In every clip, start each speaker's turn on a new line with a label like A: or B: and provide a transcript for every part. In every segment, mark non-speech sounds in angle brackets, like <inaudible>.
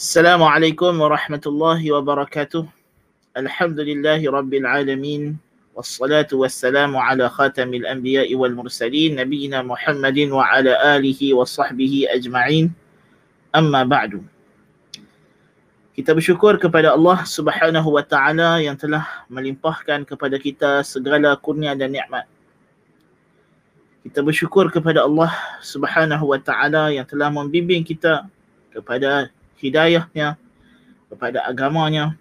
A: السلام warahmatullahi wabarakatuh. الله وبركاته الحمد لله رب العالمين والصلاة والسلام على خاتم الأنبياء والمرسلين نبينا محمد وعلى آله وصحبه أجمعين أما بعد Kita bersyukur kepada Allah subhanahu wa ta'ala yang telah melimpahkan kepada kita segala kurnia dan nikmat. Kita bersyukur kepada Allah subhanahu wa ta'ala yang telah membimbing kita kepada hidayahnya, kepada agamanya,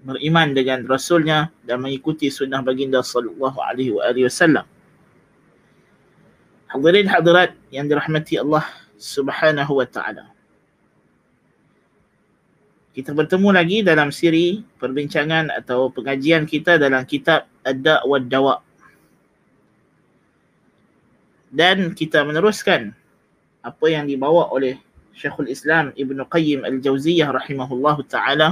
A: beriman dengan rasulnya dan mengikuti sunnah baginda sallallahu alaihi wasallam. Hadirin hadirat yang dirahmati Allah Subhanahu wa taala. Kita bertemu lagi dalam siri perbincangan atau pengajian kita dalam kitab Ad-Da' wa Dawa. Dan kita meneruskan apa yang dibawa oleh Syekhul Islam Ibn Qayyim Al-Jauziyah rahimahullah ta'ala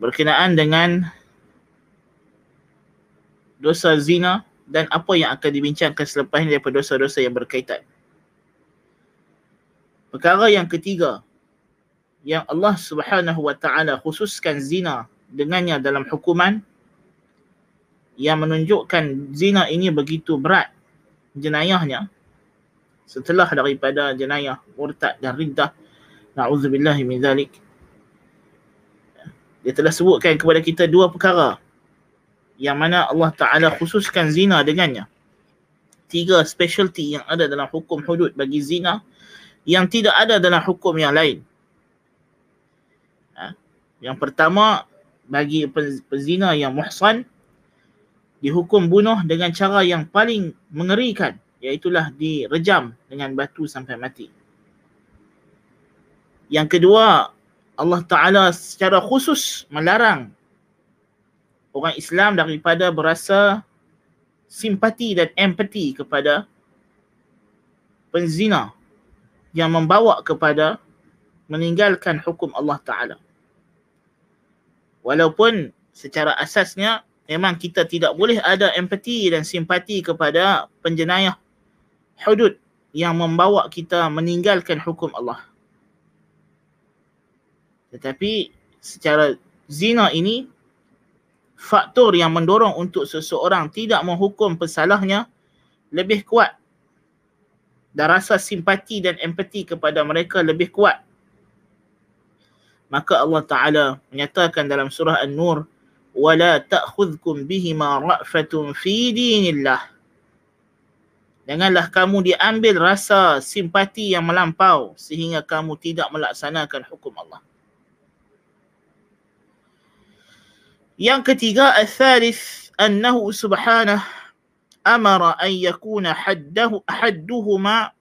A: berkenaan dengan dosa zina dan apa yang akan dibincangkan selepas ini daripada dosa-dosa yang berkaitan. Perkara yang ketiga yang Allah Subhanahu wa taala khususkan zina dengannya dalam hukuman yang menunjukkan zina ini begitu berat jenayahnya setelah daripada jenayah murtad dan riddah na'udzubillahi min zalik dia telah sebutkan kepada kita dua perkara. Yang mana Allah Ta'ala khususkan zina dengannya. Tiga specialty yang ada dalam hukum hudud bagi zina yang tidak ada dalam hukum yang lain. Yang pertama bagi pezina yang muhsan dihukum bunuh dengan cara yang paling mengerikan iaitulah direjam dengan batu sampai mati. Yang kedua, Allah Ta'ala secara khusus melarang orang Islam daripada berasa simpati dan empati kepada penzina yang membawa kepada meninggalkan hukum Allah Ta'ala walaupun secara asasnya memang kita tidak boleh ada empati dan simpati kepada penjenayah hudud yang membawa kita meninggalkan hukum Allah. Tetapi secara zina ini faktor yang mendorong untuk seseorang tidak menghukum pesalahnya lebih kuat. Dan rasa simpati dan empati kepada mereka lebih kuat. Maka Allah Taala menyatakan dalam surah An-Nur wala ta'khudhukum bihima ra'fatun fi dinillah Janganlah kamu diambil rasa simpati yang melampau sehingga kamu tidak melaksanakan hukum Allah. Yang ketiga, al-thalith, annahu subhanah amara an yakuna haddahu hadduhuma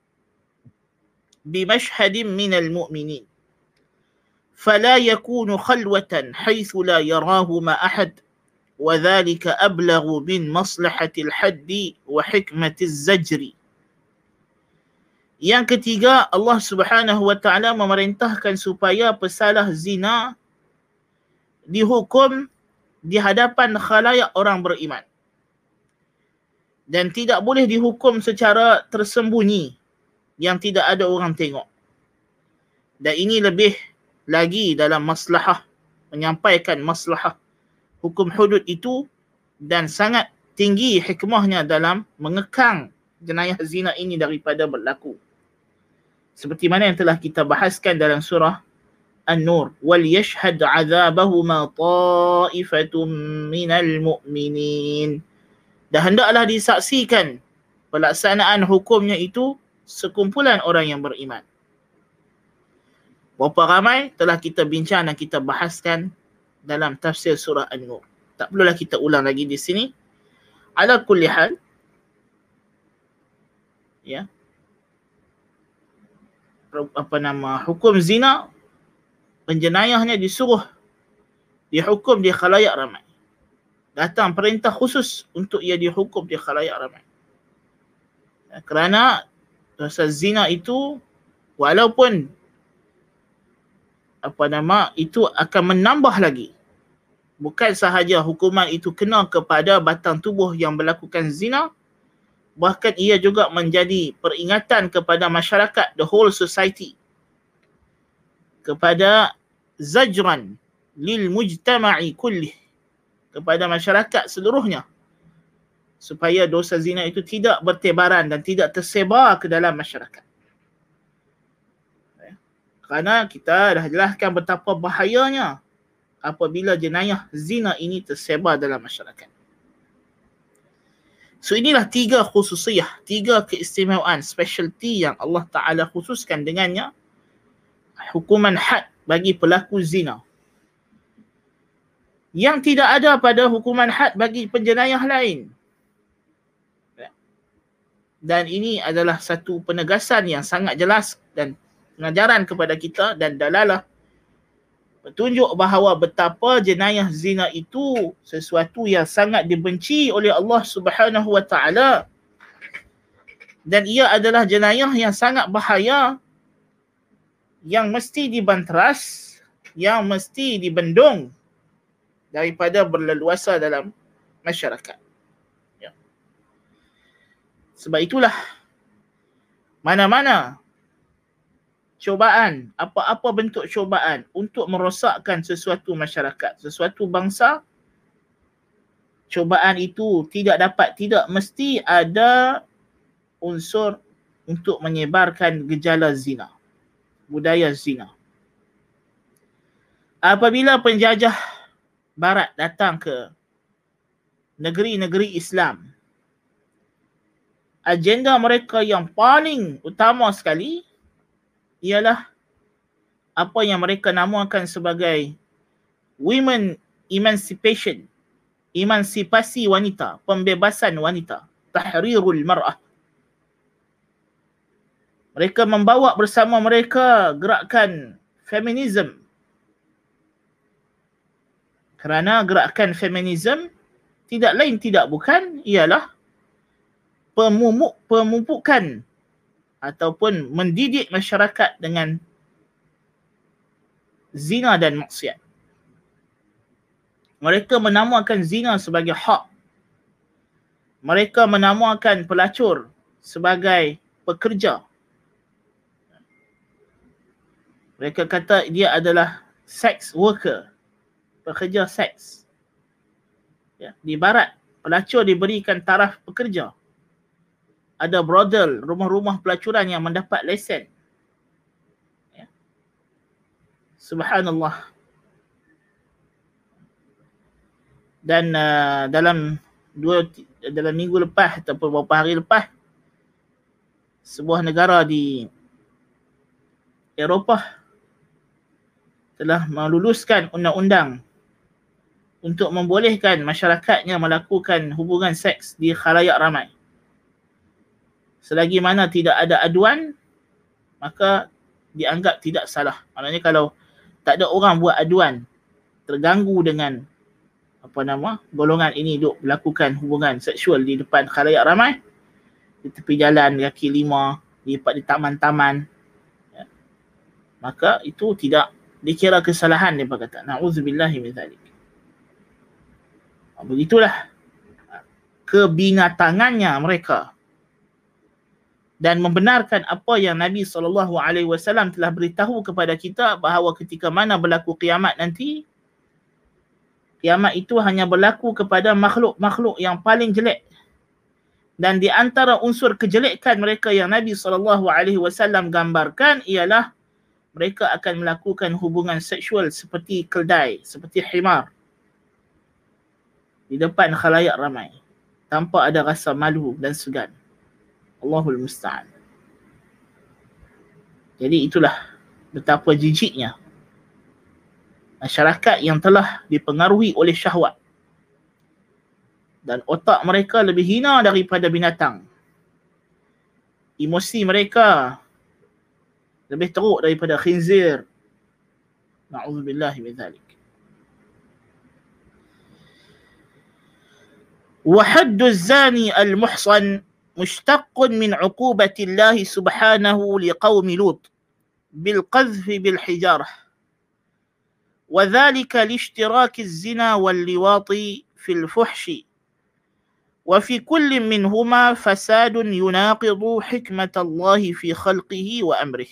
A: bimashhadin minal mu'minin. فلا يكون خلوة حيث لا يراهما أحد وذلك أبلغ من مصلحة الحد وحكمة الزجر Yang ketiga, Allah Subhanahu wa taala memerintahkan supaya pesalah zina dihukum di hadapan khalayak orang beriman. Dan tidak boleh dihukum secara tersembunyi yang tidak ada orang tengok. Dan ini lebih lagi dalam maslahah menyampaikan maslahah hukum hudud itu dan sangat tinggi hikmahnya dalam mengekang jenayah zina ini daripada berlaku. Seperti mana yang telah kita bahaskan dalam surah An-Nur yashhad 'adzabahuma ta'ifatun minal mu'minin. Dan hendaklah disaksikan pelaksanaan hukumnya itu sekumpulan orang yang beriman. Berapa ramai telah kita bincang dan kita bahaskan dalam tafsir surah An-Nur. Tak perlulah kita ulang lagi di sini. Ala kulli hal. Ya. Apa nama hukum zina penjenayahnya disuruh dihukum di khalayak ramai. Datang perintah khusus untuk ia dihukum di khalayak ramai. Ya, kerana dosa zina itu walaupun apa nama itu akan menambah lagi bukan sahaja hukuman itu kena kepada batang tubuh yang melakukan zina bahkan ia juga menjadi peringatan kepada masyarakat the whole society kepada zajran lil mujtama'i kullih kepada masyarakat seluruhnya supaya dosa zina itu tidak bertebaran dan tidak tersebar ke dalam masyarakat. Kerana kita dah jelaskan betapa bahayanya apabila jenayah zina ini tersebar dalam masyarakat. So inilah tiga khususiyah, tiga keistimewaan, specialty yang Allah Ta'ala khususkan dengannya hukuman had bagi pelaku zina. Yang tidak ada pada hukuman had bagi penjenayah lain. Dan ini adalah satu penegasan yang sangat jelas dan pengajaran kepada kita dan dalalah. Petunjuk bahawa betapa jenayah zina itu sesuatu yang sangat dibenci oleh Allah Subhanahu wa taala. Dan ia adalah jenayah yang sangat bahaya yang mesti dibanteras yang mesti dibendung daripada berleluasa dalam masyarakat. Ya. sebab itulah mana-mana cobaan, apa-apa bentuk cobaan untuk merosakkan sesuatu masyarakat, sesuatu bangsa, cobaan itu tidak dapat, tidak mesti ada unsur untuk menyebarkan gejala zina, budaya zina. Apabila penjajah barat datang ke negeri-negeri Islam, agenda mereka yang paling utama sekali ialah apa yang mereka namakan sebagai women emancipation emansipasi wanita pembebasan wanita tahrirul mar'ah. Mereka membawa bersama mereka gerakan feminism. Kerana gerakan feminism tidak lain tidak bukan ialah pemumuk pemupukan ataupun mendidik masyarakat dengan zina dan maksiat. Mereka menamakan zina sebagai hak. Mereka menamakan pelacur sebagai pekerja. Mereka kata dia adalah sex worker, pekerja seks. Ya, di barat, pelacur diberikan taraf pekerja ada brothel, rumah-rumah pelacuran yang mendapat lesen. Ya. Subhanallah. Dan uh, dalam dua dalam minggu lepas ataupun beberapa hari lepas sebuah negara di Eropah telah meluluskan undang-undang untuk membolehkan masyarakatnya melakukan hubungan seks di khalayak ramai selagi mana tidak ada aduan maka dianggap tidak salah. Maknanya kalau tak ada orang buat aduan terganggu dengan apa nama golongan ini duk melakukan hubungan seksual di depan khalayak ramai di tepi jalan kaki lima di di taman-taman ya. maka itu tidak dikira kesalahan dia kata na'udzubillahi min zalik begitulah kebinatangannya mereka dan membenarkan apa yang Nabi SAW telah beritahu kepada kita bahawa ketika mana berlaku kiamat nanti kiamat itu hanya berlaku kepada makhluk-makhluk yang paling jelek dan di antara unsur kejelekan mereka yang Nabi SAW gambarkan ialah mereka akan melakukan hubungan seksual seperti keldai, seperti himar di depan khalayak ramai tanpa ada rasa malu dan segan. Allahul Musta'an. Jadi itulah betapa jijiknya masyarakat yang telah dipengaruhi oleh syahwat dan otak mereka lebih hina daripada binatang. Emosi mereka lebih teruk daripada khinzir. Na'udzubillah min zalik. وحد الزاني المحصن مشتق من عقوبة الله سبحانه لقوم لوط بالقذف بالحجارة. وذلك لاشتراك الزنا واللواط في الفحش. وفي كل منهما فساد يناقض حكمة الله في خلقه وأمره.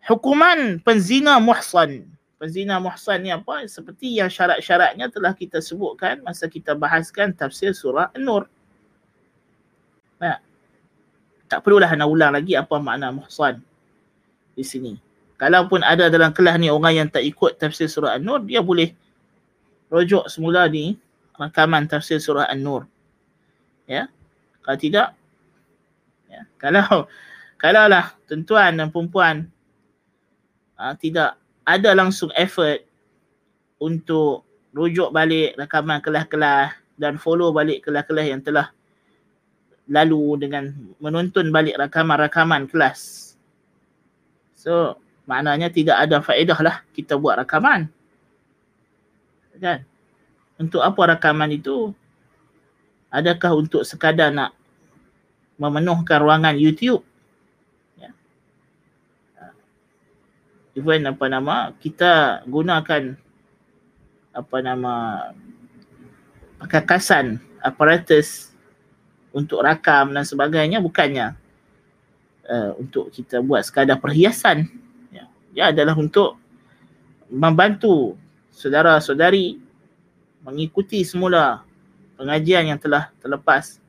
A: حكمان بنزينا محصن. فزينا محصن يا باي سبتي يا شرع شرعنا تلاه كتاب سبوء كان مسا كتاب بحث كان تفسير سورة النور Nah, tak perlulah nak ulang lagi apa makna muhsan di sini. Kalaupun ada dalam kelas ni orang yang tak ikut tafsir surah An-Nur, dia boleh rujuk semula ni rakaman tafsir surah An-Nur. Ya. Kalau tidak ya, kalau kalau lah tuan-tuan dan puan uh, tidak ada langsung effort untuk rujuk balik rakaman kelas-kelas dan follow balik kelas-kelas yang telah lalu dengan menonton balik rakaman-rakaman kelas. So, maknanya tidak ada faedah lah kita buat rakaman. Kan? Untuk apa rakaman itu? Adakah untuk sekadar nak memenuhkan ruangan YouTube? even apa nama kita gunakan apa nama kekasan aparatus untuk rakam dan sebagainya bukannya uh, untuk kita buat sekadar perhiasan ya. dia adalah untuk membantu saudara-saudari mengikuti semula pengajian yang telah terlepas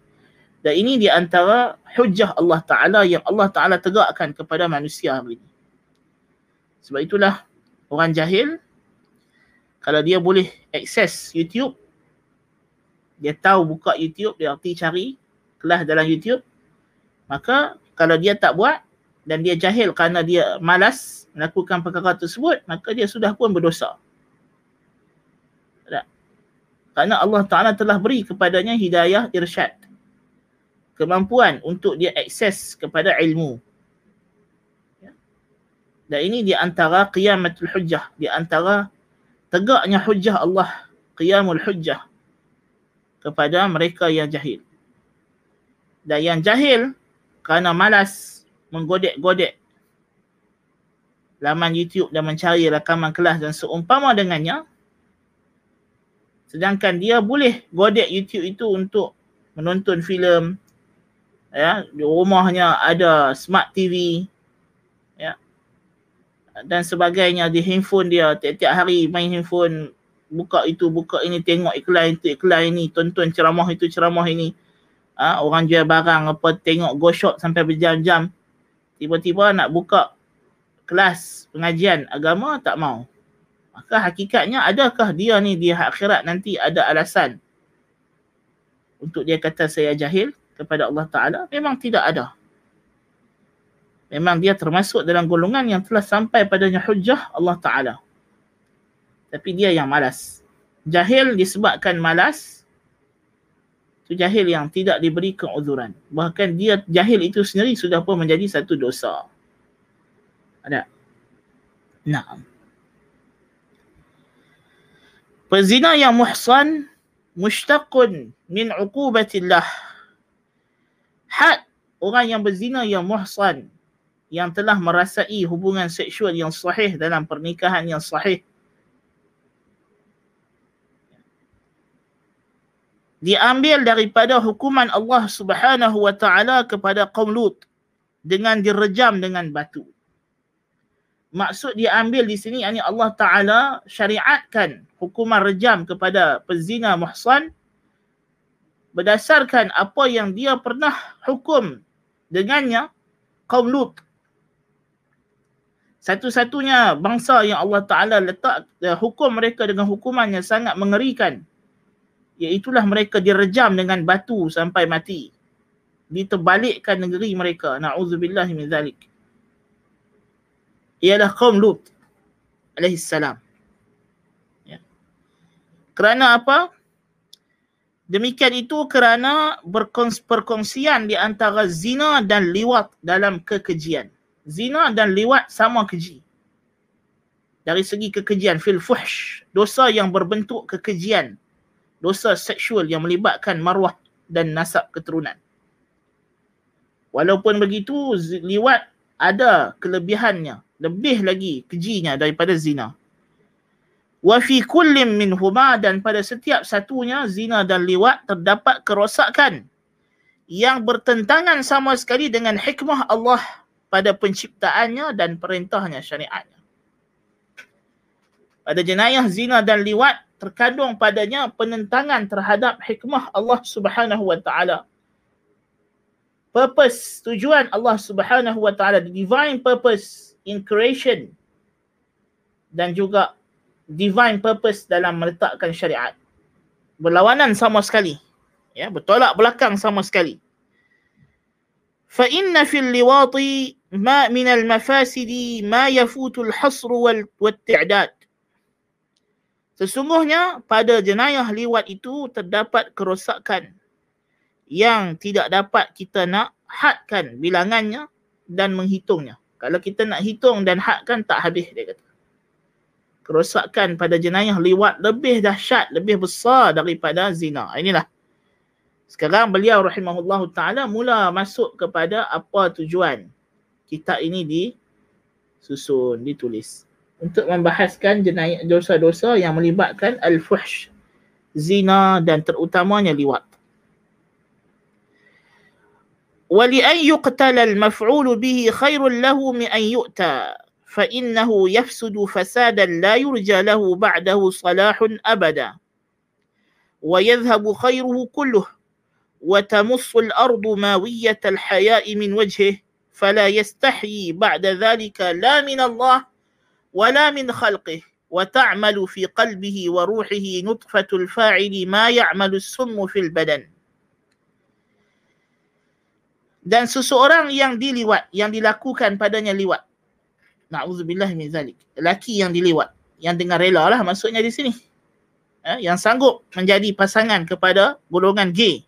A: dan ini di antara hujah Allah Ta'ala yang Allah Ta'ala tegakkan kepada manusia ini. Sebab itulah orang jahil kalau dia boleh akses YouTube dia tahu buka YouTube dia arti cari kelas dalam YouTube maka kalau dia tak buat dan dia jahil kerana dia malas melakukan perkara tersebut maka dia sudah pun berdosa. Tak? Kerana Allah Ta'ala telah beri kepadanya hidayah irsyad. Kemampuan untuk dia akses kepada ilmu. Dan ini di antara qiyamatul hujjah, di antara tegaknya hujjah Allah, qiyamul hujjah kepada mereka yang jahil. Dan yang jahil kerana malas menggodek-godek laman YouTube dan mencari rakaman kelas dan seumpama dengannya, sedangkan dia boleh godek YouTube itu untuk menonton filem, ya, di rumahnya ada smart TV, dan sebagainya. Di handphone dia tiap-tiap hari main handphone buka itu buka ini tengok iklan itu iklan ini tonton ceramah itu ceramah ini ha, orang jual barang apa tengok go shop sampai berjam-jam tiba-tiba nak buka kelas pengajian agama tak mau maka hakikatnya adakah dia ni di akhirat nanti ada alasan untuk dia kata saya jahil kepada Allah Ta'ala memang tidak ada memang dia termasuk dalam golongan yang telah sampai padanya hujah Allah Ta'ala. Tapi dia yang malas. Jahil disebabkan malas, jahil yang tidak diberi keuzuran. Bahkan dia jahil itu sendiri sudah pun menjadi satu dosa. Ada? Nah. Pezina yang muhsan, mushtaqun min uqubatillah. Had orang yang berzina yang muhsan, yang telah merasai hubungan seksual yang sahih dalam pernikahan yang sahih diambil daripada hukuman Allah Subhanahu wa taala kepada kaum Lut dengan direjam dengan batu. Maksud diambil di sini yakni Allah taala syariatkan hukuman rejam kepada pezina muhsan berdasarkan apa yang dia pernah hukum dengannya kaum Lut satu-satunya bangsa yang Allah Ta'ala letak uh, hukum mereka dengan hukuman yang sangat mengerikan. Iaitulah mereka direjam dengan batu sampai mati. Diterbalikkan negeri mereka. Na'udzubillah min zalik. Ialah kaum Lut alaihissalam. Ya. Kerana apa? Demikian itu kerana berkongsian di antara zina dan liwat dalam kekejian zina dan liwat sama keji. Dari segi kekejian, fil fuhsh, dosa yang berbentuk kekejian. Dosa seksual yang melibatkan marwah dan nasab keturunan. Walaupun begitu, liwat ada kelebihannya. Lebih lagi kejinya daripada zina. Wa fi kullim min huma dan pada setiap satunya zina dan liwat terdapat kerosakan yang bertentangan sama sekali dengan hikmah Allah pada penciptaannya dan perintahnya syariatnya. Pada jenayah zina dan liwat terkandung padanya penentangan terhadap hikmah Allah Subhanahu wa taala. Purpose tujuan Allah Subhanahu wa taala the divine purpose in creation dan juga divine purpose dalam meletakkan syariat. Berlawanan sama sekali. Ya, bertolak belakang sama sekali. Fa inna fil liwati ma min al mafasidi ma yafutu al hasr wal wat'idad. Sesungguhnya pada jenayah liwat itu terdapat kerosakan yang tidak dapat kita nak hadkan bilangannya dan menghitungnya. Kalau kita nak hitung dan hadkan tak habis dia kata kerosakan pada jenayah liwat lebih dahsyat, lebih besar daripada zina. Inilah. Sekarang beliau rahimahullahu taala mula masuk kepada apa tujuan kitab ini disusun, ditulis Untuk membahaskan jenayah dosa-dosa yang melibatkan al-fuhsh, zina dan terutamanya liwat. ولأن يقتل المفعول به خير له من أن يؤتى فإنه يفسد فسادا لا يرجى له بعده صلاح أبدا ويذهب خيره كله وتمص الأرض ماوية الحياء من وجهه فلا يستحيي بعد ذلك لا من الله ولا من خلقه وتعمل في قلبه وروحه نطفة الفاعل ما يعمل السم في البدن dan seseorang yang diliwat, yang dilakukan padanya liwat, Na'udzubillah min zalik. Lelaki yang dilewat. Yang dengan rela lah maksudnya di sini. Ya, yang sanggup menjadi pasangan kepada golongan gay.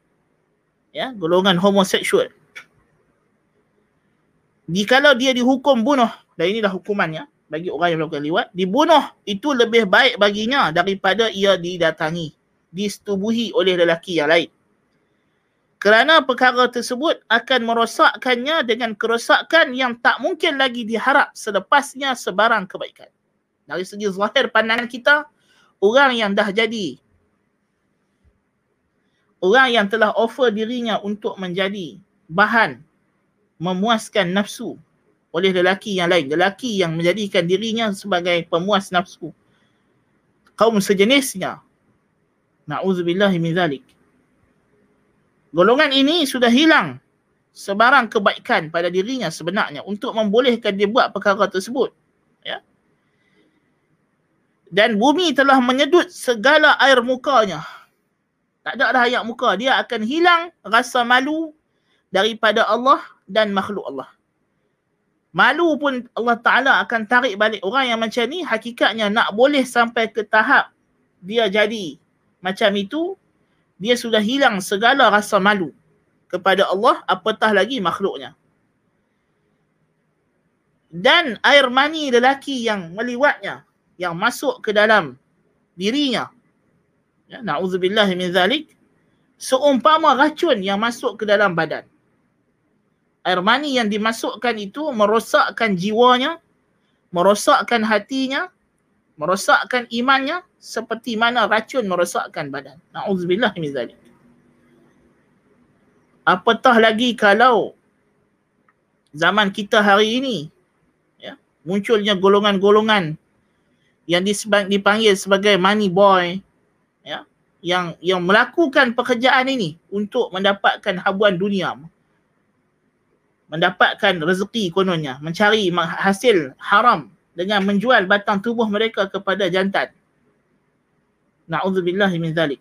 A: Ya, golongan homoseksual. Jikalau dia dihukum bunuh, dan inilah hukumannya bagi orang yang melakukan liwat, dibunuh itu lebih baik baginya daripada ia didatangi, disetubuhi oleh lelaki yang lain kerana perkara tersebut akan merosakkannya dengan kerosakan yang tak mungkin lagi diharap selepasnya sebarang kebaikan. Dari segi zahir pandangan kita, orang yang dah jadi, orang yang telah offer dirinya untuk menjadi bahan memuaskan nafsu oleh lelaki yang lain, lelaki yang menjadikan dirinya sebagai pemuas nafsu. Kaum sejenisnya. Na'udzubillahi min zalik golongan ini sudah hilang sebarang kebaikan pada dirinya sebenarnya untuk membolehkan dia buat perkara tersebut. Ya. Dan bumi telah menyedut segala air mukanya. Tak ada dah ayat muka. Dia akan hilang rasa malu daripada Allah dan makhluk Allah. Malu pun Allah Ta'ala akan tarik balik orang yang macam ni hakikatnya nak boleh sampai ke tahap dia jadi macam itu dia sudah hilang segala rasa malu kepada Allah apatah lagi makhluknya. Dan air mani lelaki yang meliwatnya, yang masuk ke dalam dirinya. Ya, na'udzubillah min zalik. Seumpama racun yang masuk ke dalam badan. Air mani yang dimasukkan itu merosakkan jiwanya, merosakkan hatinya, merosakkan imannya seperti mana racun merosakkan badan. Nauzubillah min zalik. Apatah lagi kalau zaman kita hari ini ya, munculnya golongan-golongan yang dipanggil sebagai money boy ya, yang yang melakukan pekerjaan ini untuk mendapatkan habuan dunia mendapatkan rezeki kononnya mencari hasil haram dengan menjual batang tubuh mereka kepada jantan. Na'udzubillahi min zalik.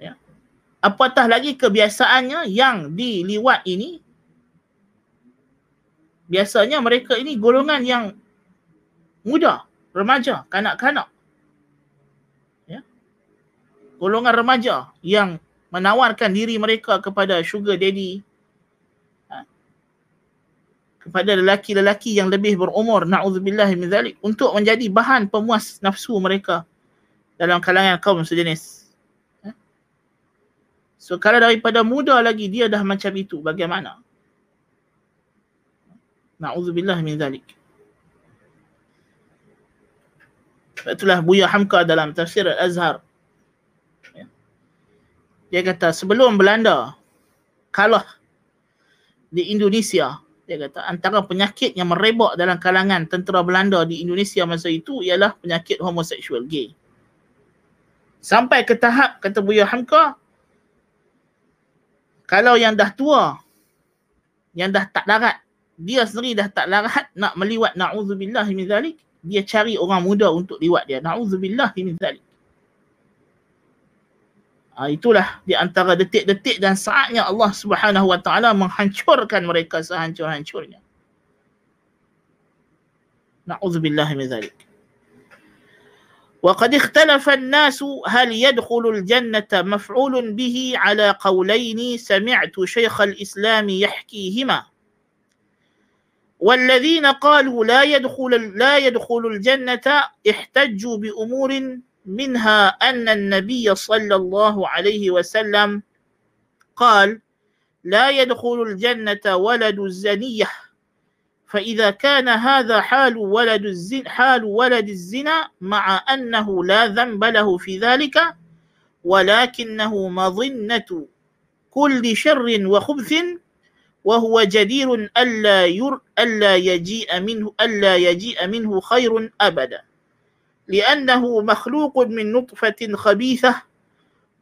A: Ya. Apatah lagi kebiasaannya yang diliwat ini, biasanya mereka ini golongan yang muda, remaja, kanak-kanak. Ya. Golongan remaja yang menawarkan diri mereka kepada sugar daddy, kepada lelaki-lelaki yang lebih berumur na'udzubillah min zalik untuk menjadi bahan pemuas nafsu mereka dalam kalangan kaum sejenis. Ya. So kalau daripada muda lagi dia dah macam itu bagaimana? Na'udzubillah min zalik. Itulah Buya Hamka dalam tafsir Al-Azhar. Dia kata sebelum Belanda kalah di Indonesia dia kata antara penyakit yang merebak dalam kalangan tentera Belanda di Indonesia masa itu ialah penyakit homoseksual gay. Sampai ke tahap kata Buya Hamka kalau yang dah tua yang dah tak larat dia sendiri dah tak larat nak meliwat na'udzubillah min zalik dia cari orang muda untuk liwat dia na'udzubillah min zalik Ha, itulah di antara detik-detik dan saatnya Allah Subhanahu Wa Taala menghancurkan mereka sehancur-hancurnya. Na'udzubillah min zalik. وقد اختلف الناس هل يدخل الجنة مفعول به على قولين سمعت شيخ الإسلام يحكيهما والذين قالوا لا يدخل لا يدخل الجنة احتجوا بأمور منها أن النبي صلى الله عليه وسلم قال لا يدخل الجنة ولد الزنية فإذا كان هذا حال ولد الزنا حال ولد الزنا مع أنه لا ذنب له في ذلك ولكنه مظنة كل شر وخبث وهو جدير ألا ير ألا يجيء منه ألا يجيء منه خير أبدا. لأنه مخلوق من نطفة خبيثة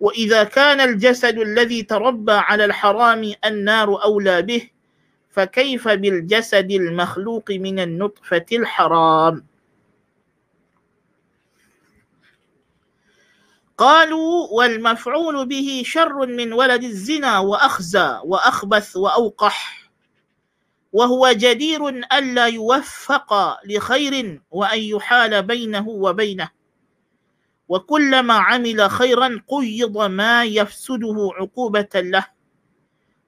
A: وإذا كان الجسد الذي تربى على الحرام النار أولى به فكيف بالجسد المخلوق من النطفة الحرام؟ قالوا والمفعول به شر من ولد الزنا وأخزى وأخبث وأوقح. وهو جدير ألا يوفق لخير وأن يحال بينه وبينه. وكلما عمل خيرا قيض ما يفسده عقوبة له.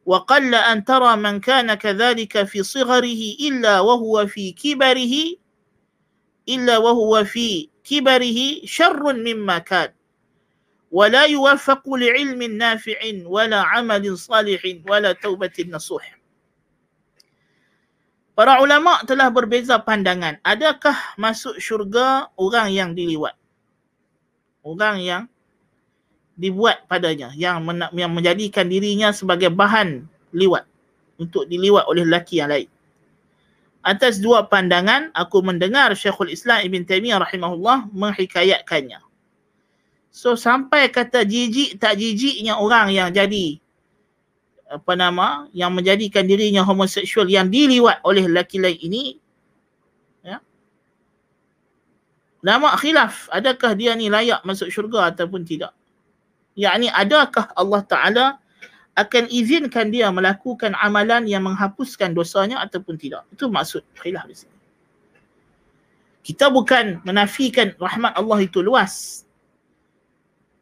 A: وقل أن ترى من كان كذلك في صغره إلا وهو في كبره إلا وهو في كبره شر مما كان. ولا يوفق لعلم نافع ولا عمل صالح ولا توبة نصوح. Para ulama telah berbeza pandangan. Adakah masuk syurga orang yang diliwat? Orang yang dibuat padanya. Yang, men- yang menjadikan dirinya sebagai bahan liwat. Untuk diliwat oleh lelaki yang lain. Atas dua pandangan, aku mendengar Syekhul Islam Ibn Taymiyah rahimahullah menghikayatkannya. So sampai kata jijik tak jijiknya orang yang jadi apa nama yang menjadikan dirinya homoseksual yang diliwat oleh lelaki lain ini ya. Nama khilaf adakah dia ni layak masuk syurga ataupun tidak? Yakni adakah Allah taala akan izinkan dia melakukan amalan yang menghapuskan dosanya ataupun tidak? Itu maksud khilaf di sini. Kita bukan menafikan rahmat Allah itu luas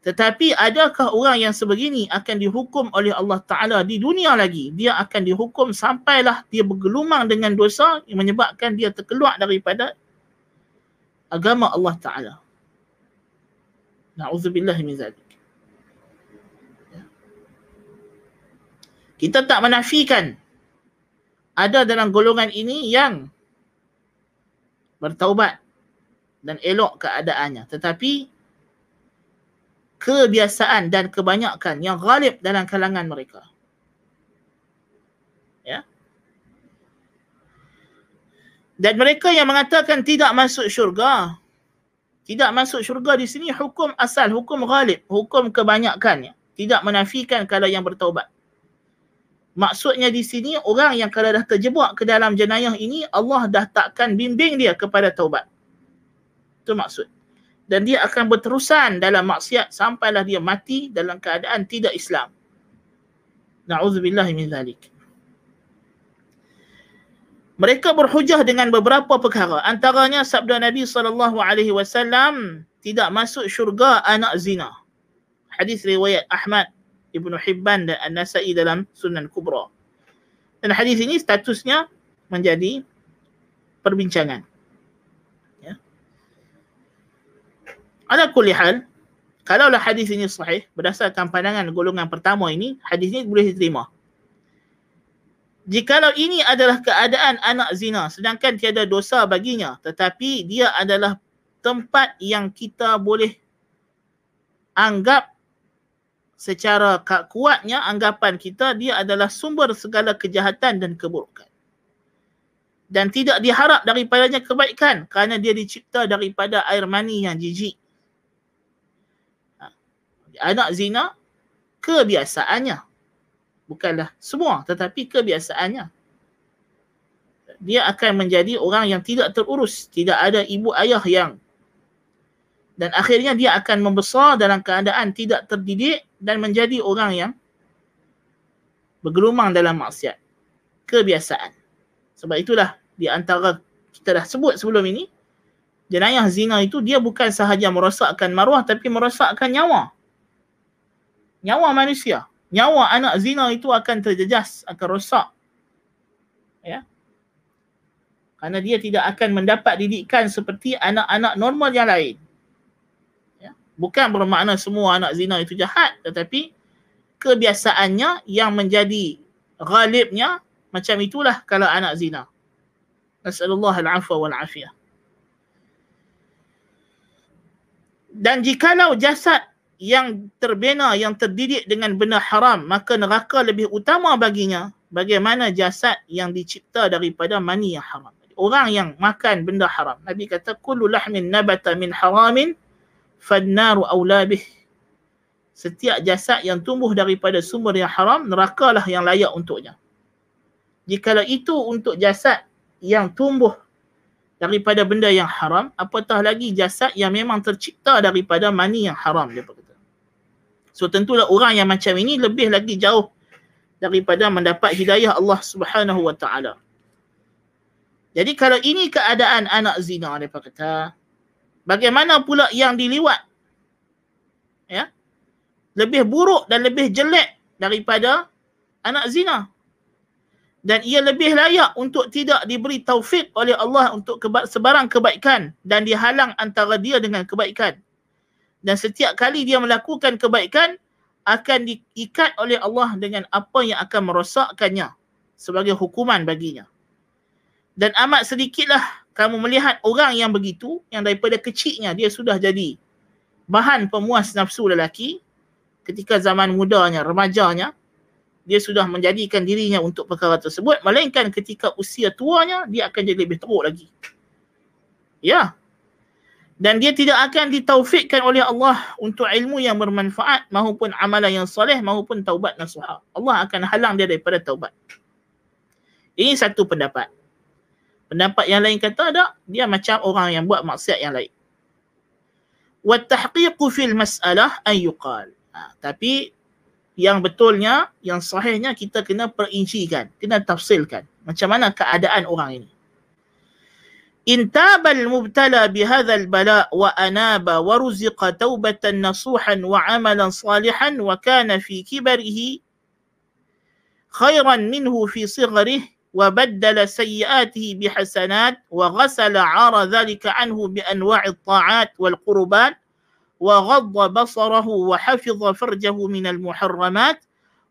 A: tetapi adakah orang yang sebegini akan dihukum oleh Allah Ta'ala di dunia lagi? Dia akan dihukum sampailah dia bergelumang dengan dosa yang menyebabkan dia terkeluar daripada agama Allah Ta'ala. Na'udzubillah min zalik. Ya. Kita tak menafikan ada dalam golongan ini yang bertaubat dan elok keadaannya. Tetapi kebiasaan dan kebanyakan yang ghalib dalam kalangan mereka. Ya. Dan mereka yang mengatakan tidak masuk syurga, tidak masuk syurga di sini hukum asal, hukum ghalib, hukum kebanyakan. Ya. Tidak menafikan kalau yang bertaubat. Maksudnya di sini orang yang kalau dah terjebak ke dalam jenayah ini, Allah dah takkan bimbing dia kepada taubat. Itu maksud dan dia akan berterusan dalam maksiat sampailah dia mati dalam keadaan tidak Islam. Na'udzubillah min zalik. Mereka berhujah dengan beberapa perkara. Antaranya sabda Nabi sallallahu alaihi wasallam tidak masuk syurga anak zina. Hadis riwayat Ahmad, Ibnu Hibban dan An-Nasa'i dalam Sunan Kubra. Dan hadis ini statusnya menjadi perbincangan. Ala kulli hal, kalaulah hadis ini sahih, berdasarkan pandangan golongan pertama ini, hadis ini boleh diterima. Jikalau ini adalah keadaan anak zina, sedangkan tiada dosa baginya, tetapi dia adalah tempat yang kita boleh anggap secara kuatnya anggapan kita dia adalah sumber segala kejahatan dan keburukan. Dan tidak diharap daripadanya kebaikan kerana dia dicipta daripada air mani yang jijik. Anak zina kebiasaannya. Bukanlah semua tetapi kebiasaannya. Dia akan menjadi orang yang tidak terurus. Tidak ada ibu ayah yang dan akhirnya dia akan membesar dalam keadaan tidak terdidik dan menjadi orang yang bergelumang dalam maksiat. Kebiasaan. Sebab itulah di antara kita dah sebut sebelum ini, jenayah zina itu dia bukan sahaja merosakkan maruah tapi merosakkan nyawa. Nyawa manusia. Nyawa anak zina itu akan terjejas, akan rosak. Ya. Kerana dia tidak akan mendapat didikan seperti anak-anak normal yang lain bukan bermakna semua anak zina itu jahat tetapi kebiasaannya yang menjadi ghalibnya macam itulah kalau anak zina. Nasallallahu al-afwa wal afiyah. Dan jikalau jasad yang terbina, yang terdidik dengan benda haram, maka neraka lebih utama baginya bagaimana jasad yang dicipta daripada mani yang haram. Orang yang makan benda haram. Nabi kata, Kullu lahmin nabata min haramin fannaru aulabih setiap jasad yang tumbuh daripada sumber yang haram nerakalah yang layak untuknya jikalau itu untuk jasad yang tumbuh daripada benda yang haram apatah lagi jasad yang memang tercipta daripada mani yang haram dia berkata so tentulah orang yang macam ini lebih lagi jauh daripada mendapat hidayah Allah Subhanahu wa taala jadi kalau ini keadaan anak zina dia kata Bagaimana pula yang diliwat? Ya. Lebih buruk dan lebih jelek daripada anak zina. Dan ia lebih layak untuk tidak diberi taufik oleh Allah untuk keba- sebarang kebaikan dan dihalang antara dia dengan kebaikan. Dan setiap kali dia melakukan kebaikan akan diikat oleh Allah dengan apa yang akan merosakkannya sebagai hukuman baginya. Dan amat sedikitlah kamu melihat orang yang begitu yang daripada kecilnya dia sudah jadi bahan pemuas nafsu lelaki ketika zaman mudanya, remajanya dia sudah menjadikan dirinya untuk perkara tersebut melainkan ketika usia tuanya dia akan jadi lebih teruk lagi. Ya. Dan dia tidak akan ditaufikkan oleh Allah untuk ilmu yang bermanfaat maupun amalan yang soleh maupun taubat nasuha. Allah akan halang dia daripada taubat. Ini satu pendapat. Pendapat yang lain kata ada, dia macam orang yang buat maksiat yang lain. Tahqiqu fil mas'alah an yuqal. Ha, tapi yang betulnya, yang sahihnya kita kena perincikan, kena tafsilkan. Macam mana keadaan orang ini. إن تاب المبتلى بهذا البلاء وأناب ورزق توبة نصوحا وعملا صالحا وكان في كبره خيرا منه في صغره وبدل سيئاته بحسنات وغسل عار ذلك عنه بأنواع الطاعات والقربات وغض بصره وحفظ فرجه من المحرمات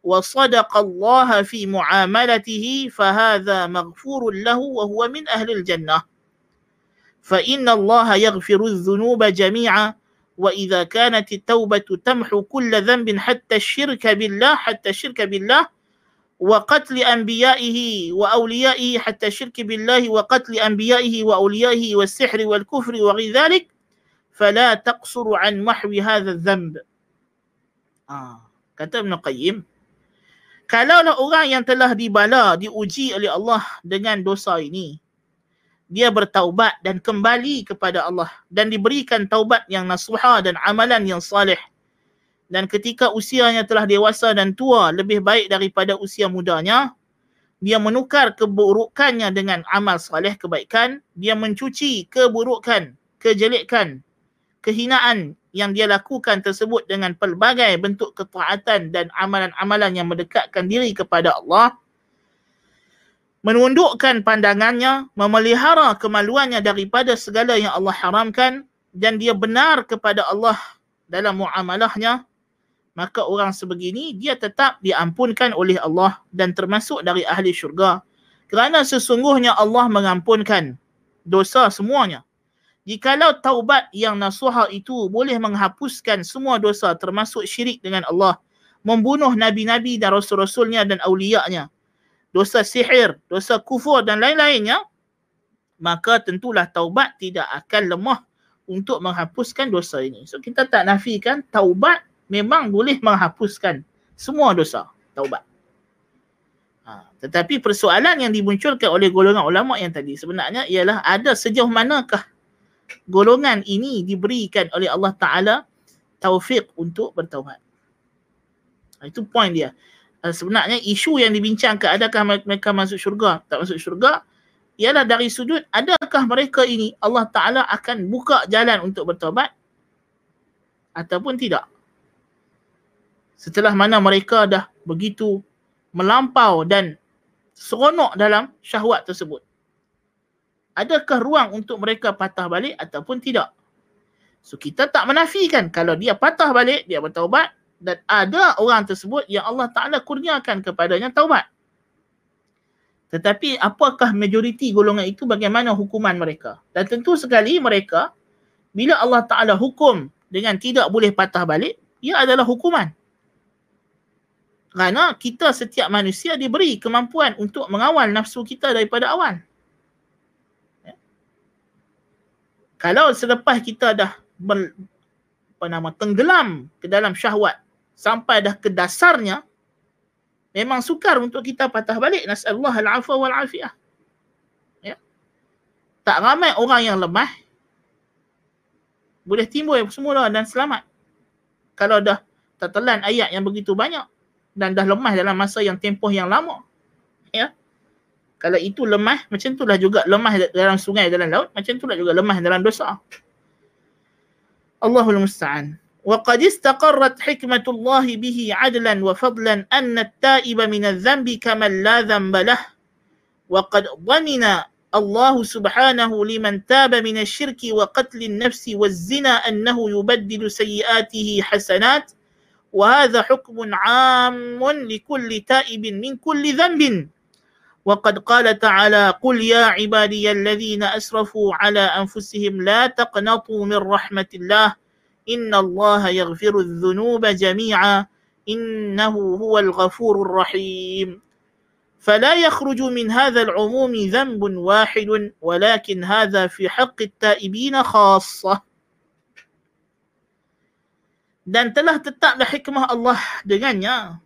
A: وصدق الله في معاملته فهذا مغفور له وهو من أهل الجنة. فإن الله يغفر الذنوب جميعا وإذا كانت التوبة تمحو كل ذنب حتى الشرك بالله حتى الشرك بالله وقتل أنبيائه وأوليائه حتى الشرك بالله وقتل أنبيائه وأوليائه والسحر والكفر وغير ذلك فلا تقصر عن محو هذا الذنب آه. kata Ibn Qayyim kalaulah orang yang telah dibala diuji oleh Allah dengan dia bertaubat dan kembali kepada Allah dan diberikan taubat yang nasuha dan amalan yang salih. Dan ketika usianya telah dewasa dan tua lebih baik daripada usia mudanya dia menukar keburukannya dengan amal soleh kebaikan dia mencuci keburukan kejelekan kehinaan yang dia lakukan tersebut dengan pelbagai bentuk ketaatan dan amalan-amalan yang mendekatkan diri kepada Allah menundukkan pandangannya memelihara kemaluannya daripada segala yang Allah haramkan dan dia benar kepada Allah dalam muamalahnya maka orang sebegini dia tetap diampunkan oleh Allah dan termasuk dari ahli syurga. Kerana sesungguhnya Allah mengampunkan dosa semuanya. Jikalau taubat yang nasuha itu boleh menghapuskan semua dosa termasuk syirik dengan Allah membunuh nabi-nabi dan rasul-rasulnya dan aulianya, dosa sihir, dosa kufur dan lain-lainnya, maka tentulah taubat tidak akan lemah untuk menghapuskan dosa ini. So kita tak nafikan taubat memang boleh menghapuskan semua dosa taubat. Ha, tetapi persoalan yang dimunculkan oleh golongan ulama yang tadi sebenarnya ialah ada sejauh manakah golongan ini diberikan oleh Allah Ta'ala taufik untuk bertaubat. Ha, itu point dia. Ha, sebenarnya isu yang dibincangkan adakah mereka masuk syurga, tak masuk syurga, ialah dari sudut adakah mereka ini Allah Ta'ala akan buka jalan untuk bertobat ataupun tidak. Setelah mana mereka dah begitu melampau dan seronok dalam syahwat tersebut. Adakah ruang untuk mereka patah balik ataupun tidak? So kita tak menafikan kalau dia patah balik, dia bertaubat dan ada orang tersebut yang Allah Ta'ala kurniakan kepadanya taubat. Tetapi apakah majoriti golongan itu bagaimana hukuman mereka? Dan tentu sekali mereka bila Allah Ta'ala hukum dengan tidak boleh patah balik, ia adalah hukuman. Kerana kita setiap manusia diberi kemampuan untuk mengawal nafsu kita daripada awal. Ya. Kalau selepas kita dah ber, apa nama, tenggelam ke dalam syahwat sampai dah ke dasarnya, memang sukar untuk kita patah balik. Nasallahu al-afwa wal afiyah ya. Tak ramai orang yang lemah. Boleh timbul semula dan selamat. Kalau dah tertelan ayat yang begitu banyak dan dah lemah dalam masa yang tempoh yang lama ya. Kalau itu lemah macam itulah juga lemah dalam sungai dalam laut macam itulah juga lemah dalam dosa. Allahul musta'an وقد استقرت حكمة الله به عدلا وفضلا أن التائب من الذنب كمن لا ذنب له. وقد ضمن الله سبحانه لمن تاب من الشرك وقتل النفس والزنا أنه يبدل سيئاته حسنات. وهذا حكم عام لكل تائب من كل ذنب. وقد قال تعالى قل يا عبادي الذين أسرفوا على أنفسهم لا تقنطوا من رحمة الله. إن الله يغفر الذنوب جميعا إنه هو الغفور الرحيم فلا يخرج من هذا العموم ذنب واحد ولكن هذا في حق التائبين خاصة dan telah tetaplah hikmah Allah dengannya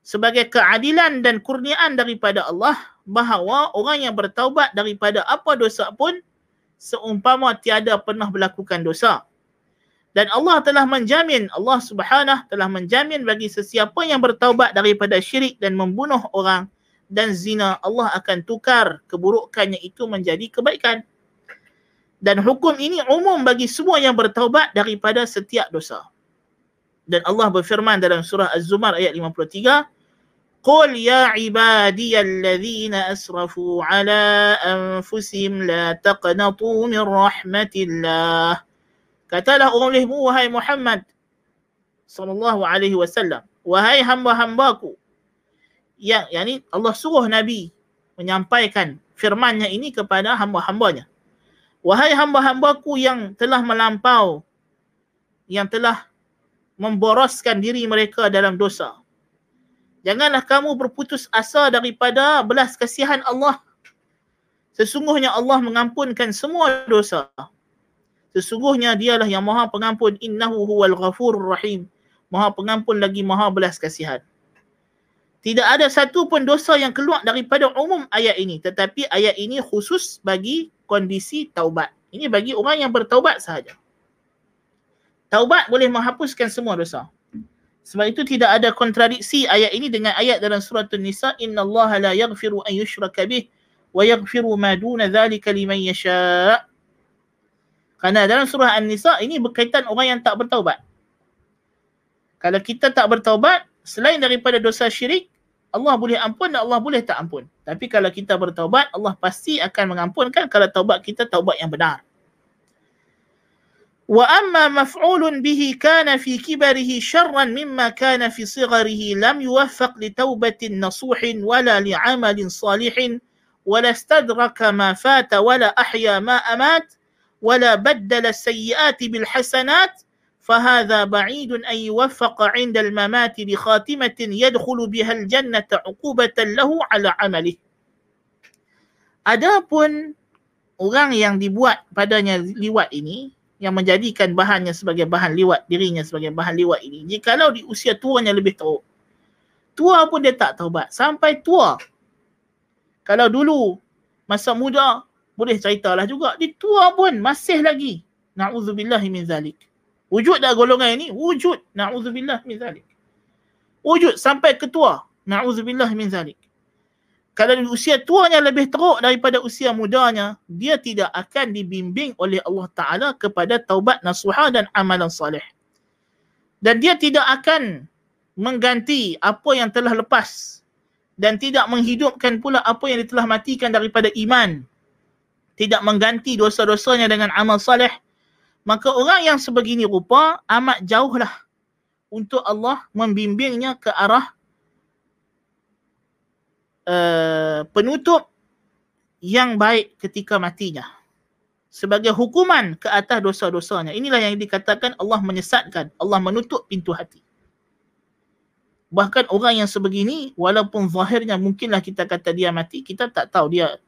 A: sebagai keadilan dan kurniaan daripada Allah bahawa orang yang bertaubat daripada apa dosa pun seumpama tiada pernah melakukan dosa dan Allah telah menjamin Allah Subhanahu telah menjamin bagi sesiapa yang bertaubat daripada syirik dan membunuh orang dan zina Allah akan tukar keburukannya itu menjadi kebaikan. Dan hukum ini umum bagi semua yang bertaubat daripada setiap dosa. Dan Allah berfirman dalam surah Az-Zumar ayat 53 Qul ya ibadiyalladzina asrafu ala anfusihim la taqnatu min rahmatillah Katalah olehmu wahai Muhammad sallallahu alaihi wasallam, wahai hamba-hambaku yang yakni Allah suruh Nabi menyampaikan firman-Nya ini kepada hamba-hambanya. Wahai hamba-hambaku yang telah melampau yang telah memboroskan diri mereka dalam dosa. Janganlah kamu berputus asa daripada belas kasihan Allah. Sesungguhnya Allah mengampunkan semua dosa. Sesungguhnya dialah yang maha pengampun. Innahu huwal ghafurur rahim. Maha pengampun lagi maha belas kasihan. Tidak ada satu pun dosa yang keluar daripada umum ayat ini. Tetapi ayat ini khusus bagi kondisi taubat. Ini bagi orang yang bertaubat sahaja. Taubat boleh menghapuskan semua dosa. Sebab itu tidak ada kontradiksi ayat ini dengan ayat dalam surah An-Nisa. Inna Allah la yaghfiru an yushraka bih wa yaghfiru ma duna dhalika liman yasha' Kerana dalam surah An-Nisa ini berkaitan orang yang tak bertaubat. Kalau kita tak bertaubat, selain daripada dosa syirik, Allah boleh ampun dan Allah boleh tak ampun. Tapi kalau kita bertaubat, Allah pasti akan mengampunkan kalau taubat kita taubat yang benar. Wa amma maf'ulun bihi kana fi kibarihi syarran mimma kana fi sigharihi lam yuwaffaq li taubatin nasuhin wala li amalin salihin wala stadraka ma fata wala ahya ma amat ولا بدل السيئات بالحسنات فهذا بعيد أن يوفق عند الممات بخاتمة يدخل بها الجنة عقوبة له على عمله Adapun orang yang dibuat padanya liwat ini yang menjadikan bahannya sebagai bahan liwat dirinya sebagai bahan liwat ini jikalau di usia tuanya lebih teruk tua pun dia tak taubat sampai tua kalau dulu masa muda boleh ceritalah juga di tua pun masih lagi na'udzubillah min zalik Wujud dah golongan ini? Wujud. Na'udzubillah min zalik. Wujud sampai ketua. Na'udzubillah min zalik. Kalau usia tuanya lebih teruk daripada usia mudanya, dia tidak akan dibimbing oleh Allah Ta'ala kepada taubat nasuha dan amalan salih. Dan dia tidak akan mengganti apa yang telah lepas dan tidak menghidupkan pula apa yang telah matikan daripada iman. Tidak mengganti dosa-dosanya dengan amal salih maka orang yang sebegini rupa amat jauhlah untuk Allah membimbingnya ke arah uh, penutup yang baik ketika matinya sebagai hukuman ke atas dosa-dosanya. Inilah yang dikatakan Allah menyesatkan Allah menutup pintu hati. Bahkan orang yang sebegini walaupun zahirnya mungkinlah kita kata dia mati kita tak tahu dia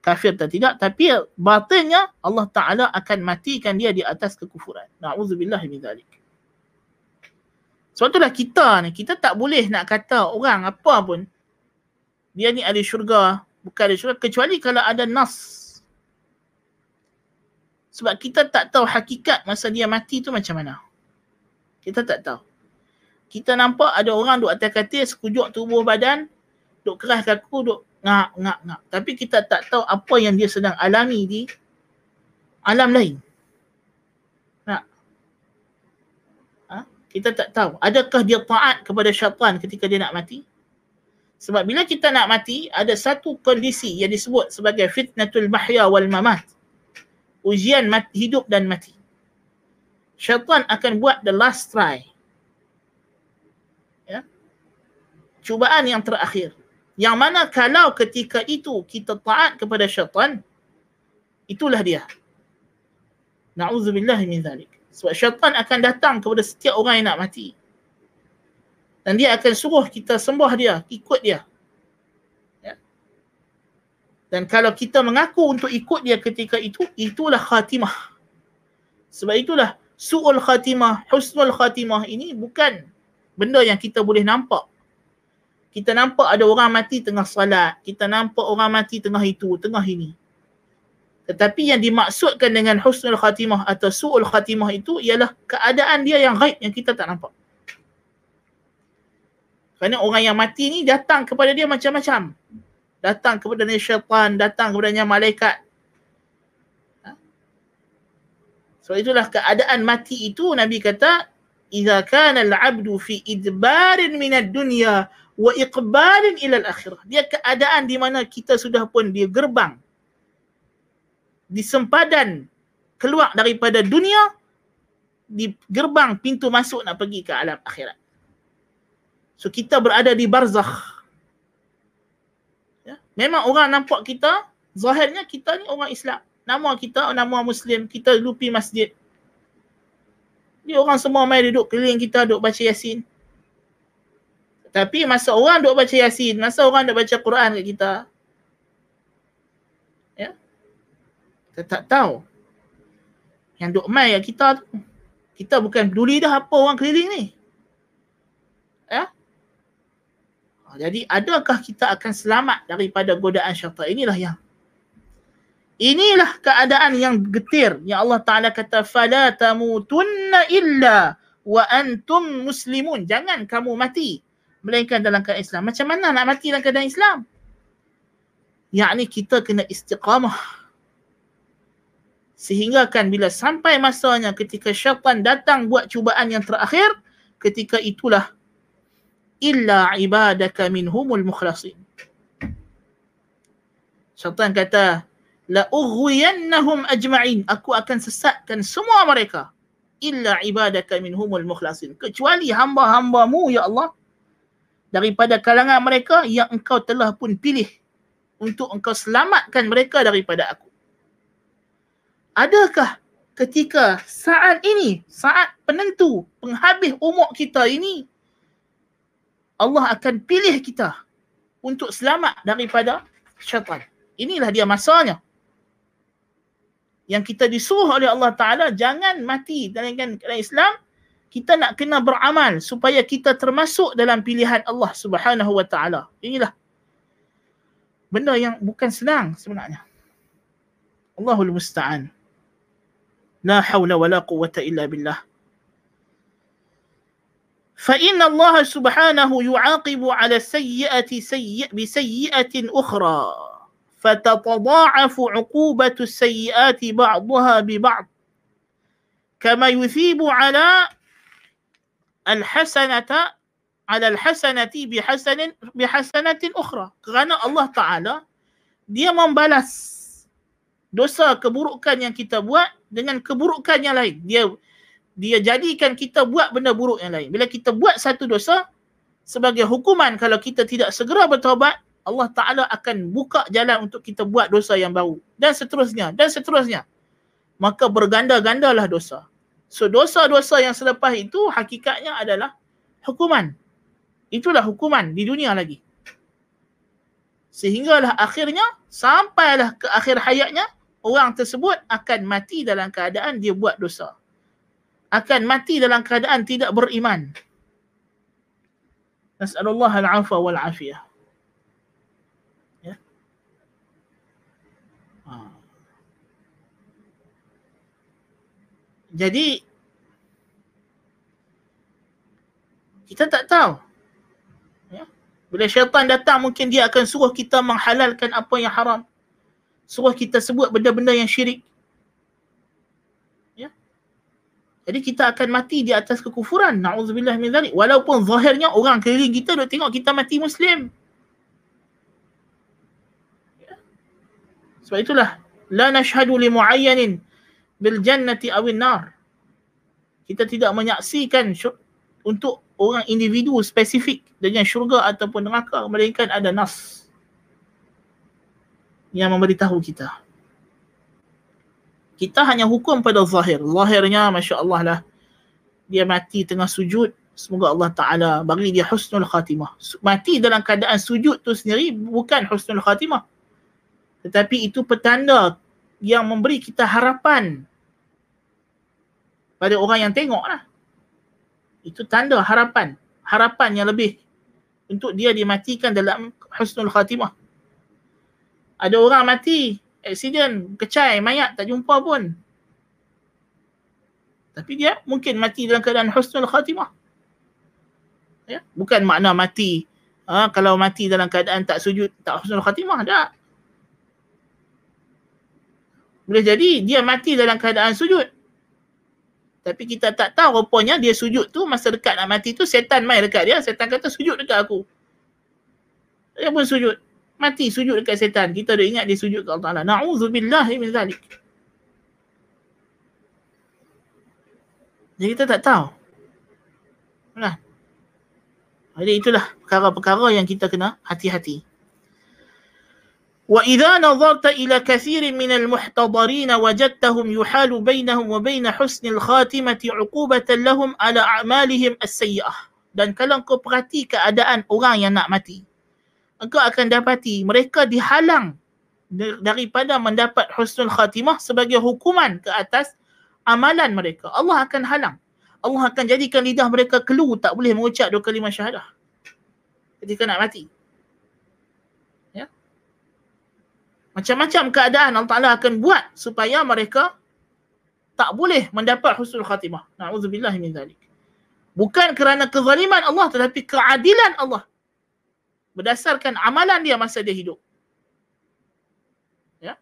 A: kafir atau tidak tapi batinnya Allah Taala akan matikan dia di atas kekufuran. Nauzubillah min zalik. Sebab itulah kita ni kita tak boleh nak kata orang apa pun dia ni ada syurga, bukan ada syurga kecuali kalau ada nas. Sebab kita tak tahu hakikat masa dia mati tu macam mana. Kita tak tahu. Kita nampak ada orang duduk atas katil sekujur tubuh badan, duk keras kaku, duk ngak ngak ngak. Tapi kita tak tahu apa yang dia sedang alami di alam lain. Nak ha? kita tak tahu. Adakah dia taat kepada syaitan ketika dia nak mati? Sebab bila kita nak mati ada satu kondisi yang disebut sebagai fitnatul mahya wal mamat. Ujian mati, hidup dan mati. Syaitan akan buat the last try. Ya? Cubaan yang terakhir yang mana kalau ketika itu kita taat kepada syaitan, itulah dia. Na'udzubillah min zalik. Sebab syaitan akan datang kepada setiap orang yang nak mati. Dan dia akan suruh kita sembah dia, ikut dia. Ya. Dan kalau kita mengaku untuk ikut dia ketika itu, itulah khatimah. Sebab itulah su'ul khatimah, husnul khatimah ini bukan benda yang kita boleh nampak kita nampak ada orang mati tengah salat, kita nampak orang mati tengah itu, tengah ini. Tetapi yang dimaksudkan dengan husnul khatimah atau su'ul khatimah itu ialah keadaan dia yang gaib yang kita tak nampak. Kerana orang yang mati ni datang kepada dia macam-macam. Datang kepada dia syaitan, datang kepada dia malaikat. Ha? So itulah keadaan mati itu Nabi kata, "Idza kana al-'abdu fi idbarin min ad-dunya wa iqbalin ila al-akhirah. Dia keadaan di mana kita sudah pun dia gerbang di sempadan keluar daripada dunia di gerbang pintu masuk nak pergi ke alam akhirat. So kita berada di barzakh. Ya. Memang orang nampak kita, zahirnya kita ni orang Islam. Nama kita nama Muslim, kita lupi masjid. Dia orang semua mai duduk keliling kita, duduk baca Yasin. Tapi masa orang duk baca Yasin, masa orang duk baca Quran kat kita. Ya. Kita tak tahu. Yang duk mai kat kita tu. Kita bukan peduli dah apa orang keliling ni. Ya. Jadi adakah kita akan selamat daripada godaan syaitan? Inilah yang Inilah keadaan yang getir yang Allah Taala kata fala tamutunna illa wa antum muslimun. Jangan kamu mati melainkan dalam keadaan Islam. Macam mana nak mati dalam keadaan Islam? Yakni kita kena istiqamah. Sehingga kan bila sampai masanya ketika syaitan datang buat cubaan yang terakhir, ketika itulah illa ibadaka minhumul mukhlasin. Syaitan kata, la ughwiyannahum ajma'in. Aku akan sesatkan semua mereka. Illa ibadaka minhumul mukhlasin. Kecuali hamba-hambamu, ya Allah, daripada kalangan mereka yang engkau telah pun pilih untuk engkau selamatkan mereka daripada aku. Adakah ketika saat ini, saat penentu, penghabis umur kita ini, Allah akan pilih kita untuk selamat daripada syaitan. Inilah dia masanya yang kita disuruh oleh Allah Ta'ala jangan mati dalam Islam kita nak kena beramal supaya kita termasuk dalam pilihan Allah Subhanahu Wa Ta'ala. Inilah benda yang bukan senang sebenarnya. Allahul Musta'an. La hawla wa la quwata illa billah. Fainna Allah Subhanahu سبحانه ala على السيئة سيئ بسيئة أخرى فتتضاعف عقوبة السيئات بعضها ببعض كما يثيب على الحسنة على الحسنة بحسن بحسنة أخرى kerana Allah Taala dia membalas dosa keburukan yang kita buat dengan keburukan yang lain dia dia jadikan kita buat benda buruk yang lain. Bila kita buat satu dosa, sebagai hukuman kalau kita tidak segera bertaubat, Allah Ta'ala akan buka jalan untuk kita buat dosa yang baru. Dan seterusnya, dan seterusnya. Maka berganda-gandalah dosa. So dosa-dosa yang selepas itu hakikatnya adalah hukuman. Itulah hukuman di dunia lagi. Sehinggalah akhirnya, sampailah ke akhir hayatnya, orang tersebut akan mati dalam keadaan dia buat dosa akan mati dalam keadaan tidak beriman. Nas'alullah al-afa wal afiyah. Ya. Ha. Jadi kita tak tahu. Ya. Bila syaitan datang mungkin dia akan suruh kita menghalalkan apa yang haram. Suruh kita sebut benda-benda yang syirik. Jadi kita akan mati di atas kekufuran. Na'udzubillah min zalik. Walaupun zahirnya orang keliling kita duk tengok kita mati Muslim. Ya. Sebab itulah. La nashhadu li mu'ayyanin bil jannati awin nar. Kita tidak menyaksikan untuk orang individu spesifik dengan syurga ataupun neraka. Melainkan ada nas. Yang memberitahu kita kita hanya hukum pada zahir. Zahirnya Masya Allah lah. Dia mati tengah sujud. Semoga Allah Ta'ala bagi dia husnul khatimah. Mati dalam keadaan sujud tu sendiri bukan husnul khatimah. Tetapi itu petanda yang memberi kita harapan pada orang yang tengok lah. Itu tanda harapan. Harapan yang lebih untuk dia dimatikan dalam husnul khatimah. Ada orang mati, accident, kecai, mayat tak jumpa pun. Tapi dia mungkin mati dalam keadaan husnul khatimah. Ya, bukan makna mati ha, kalau mati dalam keadaan tak sujud tak husnul khatimah tak. Boleh jadi dia mati dalam keadaan sujud. Tapi kita tak tahu rupanya dia sujud tu masa dekat nak mati tu setan mai dekat dia, setan kata sujud dekat aku. Dia pun sujud mati sujud dekat setan. Kita dah ingat dia sujud ke Allah Ta'ala. Na'udzubillahi min zalik. Jadi kita tak tahu. Nah. Jadi itulah perkara-perkara yang kita kena hati-hati. وإذا نظرت إلى كثير من المحتضرين وجدتهم يحال بينهم وبين حسن الخاتمة عقوبة لهم على أعمالهم السيئة. Dan kalau kau perhati keadaan orang yang nak mati, engkau akan dapati mereka dihalang daripada mendapat husnul khatimah sebagai hukuman ke atas amalan mereka. Allah akan halang. Allah akan jadikan lidah mereka kelu tak boleh mengucap dua kalimah syahadah. Ketika nak mati. Macam-macam keadaan Allah Ta'ala akan buat supaya mereka tak boleh mendapat husnul khatimah. Na'udzubillah min zalik. Bukan kerana kezaliman Allah tetapi keadilan Allah berdasarkan amalan dia masa dia hidup. Ya.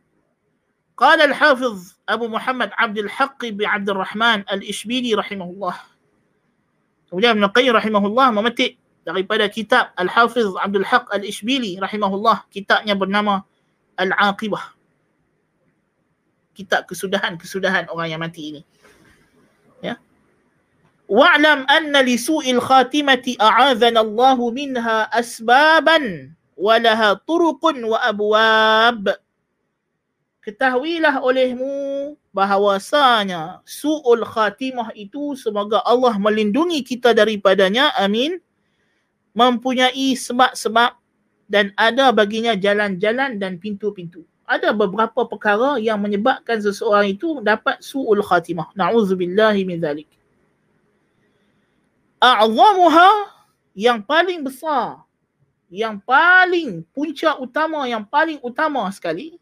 A: Qala al-Hafiz Abu Muhammad Abdul Haqq bin Abdul Rahman Al-Ishbili rahimahullah. Kemudian Ibn Qayyim rahimahullah memetik daripada kitab Al-Hafiz Abdul Haqq Al-Ishbili rahimahullah kitabnya bernama al-aqibah. Kitab kesudahan-kesudahan orang yang mati ini. Ya. Wa'lam anna li su'il khatimati a'adzana Allahu minha asbaban wa laha turuqun wa abwab. Ketahuilah olehmu bahawasanya su'ul khatimah itu semoga Allah melindungi kita daripadanya. Amin. Mempunyai sebab-sebab dan ada baginya jalan-jalan dan pintu-pintu. Ada beberapa perkara yang menyebabkan seseorang itu dapat su'ul khatimah. Na'udzubillahi min zalik. A'zamuha yang paling besar yang paling punca utama yang paling utama sekali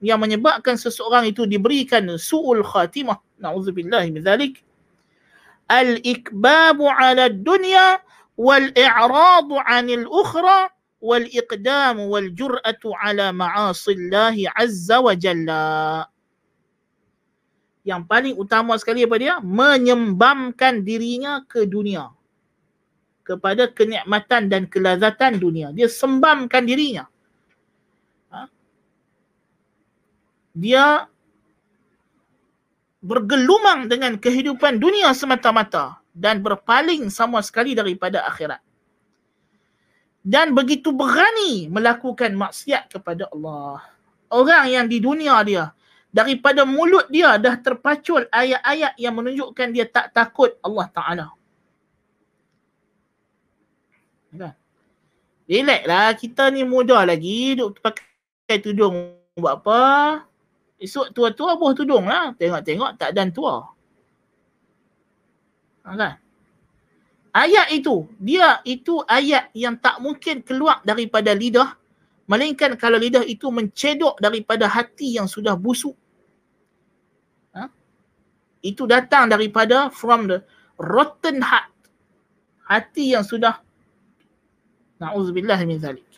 A: yang menyebabkan seseorang itu diberikan su'ul khatimah. Na'udzubillahi min zalik. Al-ikbabu 'ala dunya wal i'radu 'anil ukhra wal jur'atu 'ala ma'asillahi 'azza wa jalla. Yang paling utama sekali apa dia? Menyembamkan dirinya ke dunia. Kepada kenikmatan dan kelazatan dunia. Dia sembamkan dirinya. Dia bergelumang dengan kehidupan dunia semata-mata dan berpaling sama sekali daripada akhirat. Dan begitu berani melakukan maksiat kepada Allah. Orang yang di dunia dia, daripada mulut dia dah terpacul ayat-ayat yang menunjukkan dia tak takut Allah Ta'ala. Kan? Relax lah, kita ni muda lagi, duk pakai tudung buat apa. Esok tua-tua buah tudung lah. Tengok-tengok tak dan tua. Kan? Ayat itu, dia itu ayat yang tak mungkin keluar daripada lidah. Melainkan kalau lidah itu mencedok daripada hati yang sudah busuk. Ha? Itu datang daripada from the rotten heart. Hati yang sudah Na'udzubillah min zalik.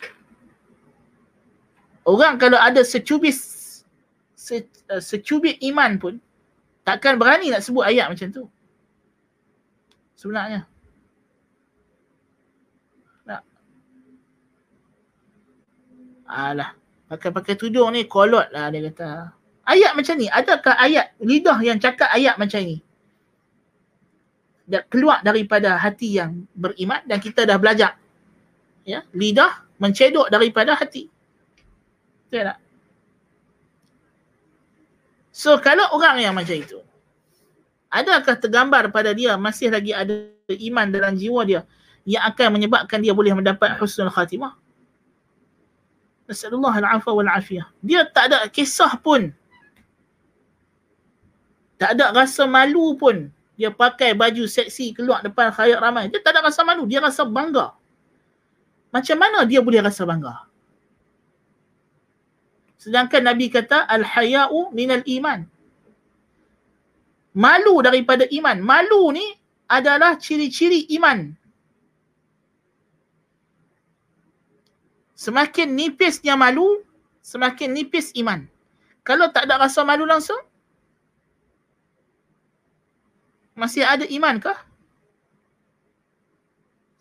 A: Orang kalau ada secubis se, uh, secubit iman pun takkan berani nak sebut ayat macam tu. Sebenarnya. Nak. Alah. Pakai-pakai tudung ni kolot lah dia kata. Ayat macam ni. Adakah ayat lidah yang cakap ayat macam ni? Dia keluar daripada hati yang beriman dan kita dah belajar. Ya, lidah mencedok daripada hati. Betul tak? So kalau orang yang macam itu, adakah tergambar pada dia masih lagi ada iman dalam jiwa dia yang akan menyebabkan dia boleh mendapat husnul khatimah? Nasallallahu al-afwa wal afiyah. Dia tak ada kisah pun. Tak ada rasa malu pun. Dia pakai baju seksi keluar depan khayat ramai. Dia tak ada rasa malu. Dia rasa bangga. Macam mana dia boleh rasa bangga? Sedangkan Nabi kata al-haya'u minal iman. Malu daripada iman. Malu ni adalah ciri-ciri iman. Semakin nipisnya malu, semakin nipis iman. Kalau tak ada rasa malu langsung, masih ada iman kah?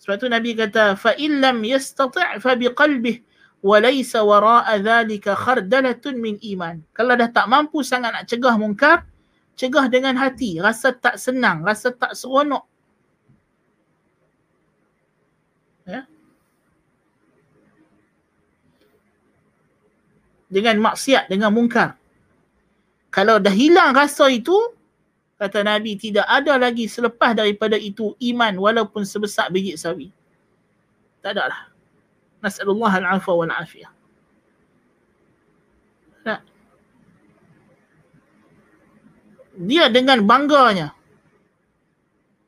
A: Sebab tu Nabi kata, fa illam yastati' fa biqalbih wa laysa wara'a dhalika khardalatun min iman. Kalau dah tak mampu sangat nak cegah mungkar, cegah dengan hati, rasa tak senang, rasa tak seronok. Ya? Dengan maksiat, dengan mungkar. Kalau dah hilang rasa itu, kata Nabi, tidak ada lagi selepas daripada itu iman walaupun sebesar biji sawi. Tak ada lah. Nas'alullah al-afwa wal afiyah. Tak. Dia dengan bangganya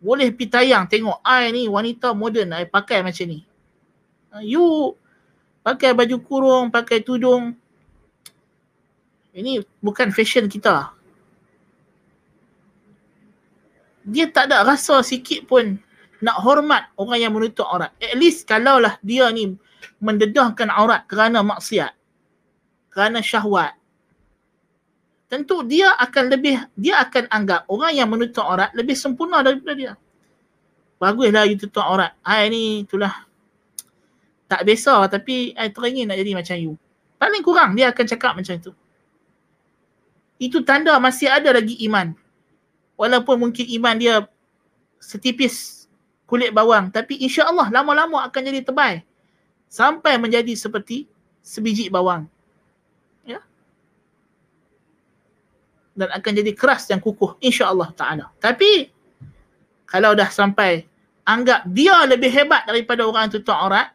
A: boleh pi tayang tengok ai ni wanita moden ai pakai macam ni. Ha, you pakai baju kurung, pakai tudung. Ini bukan fashion kita. Dia tak ada rasa sikit pun nak hormat orang yang menutup aurat. At least kalaulah dia ni mendedahkan aurat kerana maksiat kerana syahwat tentu dia akan lebih dia akan anggap orang yang menutup aurat lebih sempurna daripada dia baguslah you tutup aurat ai ni itulah tak biasa tapi ai teringin nak jadi macam you paling kurang dia akan cakap macam itu itu tanda masih ada lagi iman walaupun mungkin iman dia setipis kulit bawang tapi insya-Allah lama-lama akan jadi tebal sampai menjadi seperti sebiji bawang. Ya. dan akan jadi keras dan kukuh insya-Allah taala. Tapi kalau dah sampai anggap dia lebih hebat daripada orang tutup aurat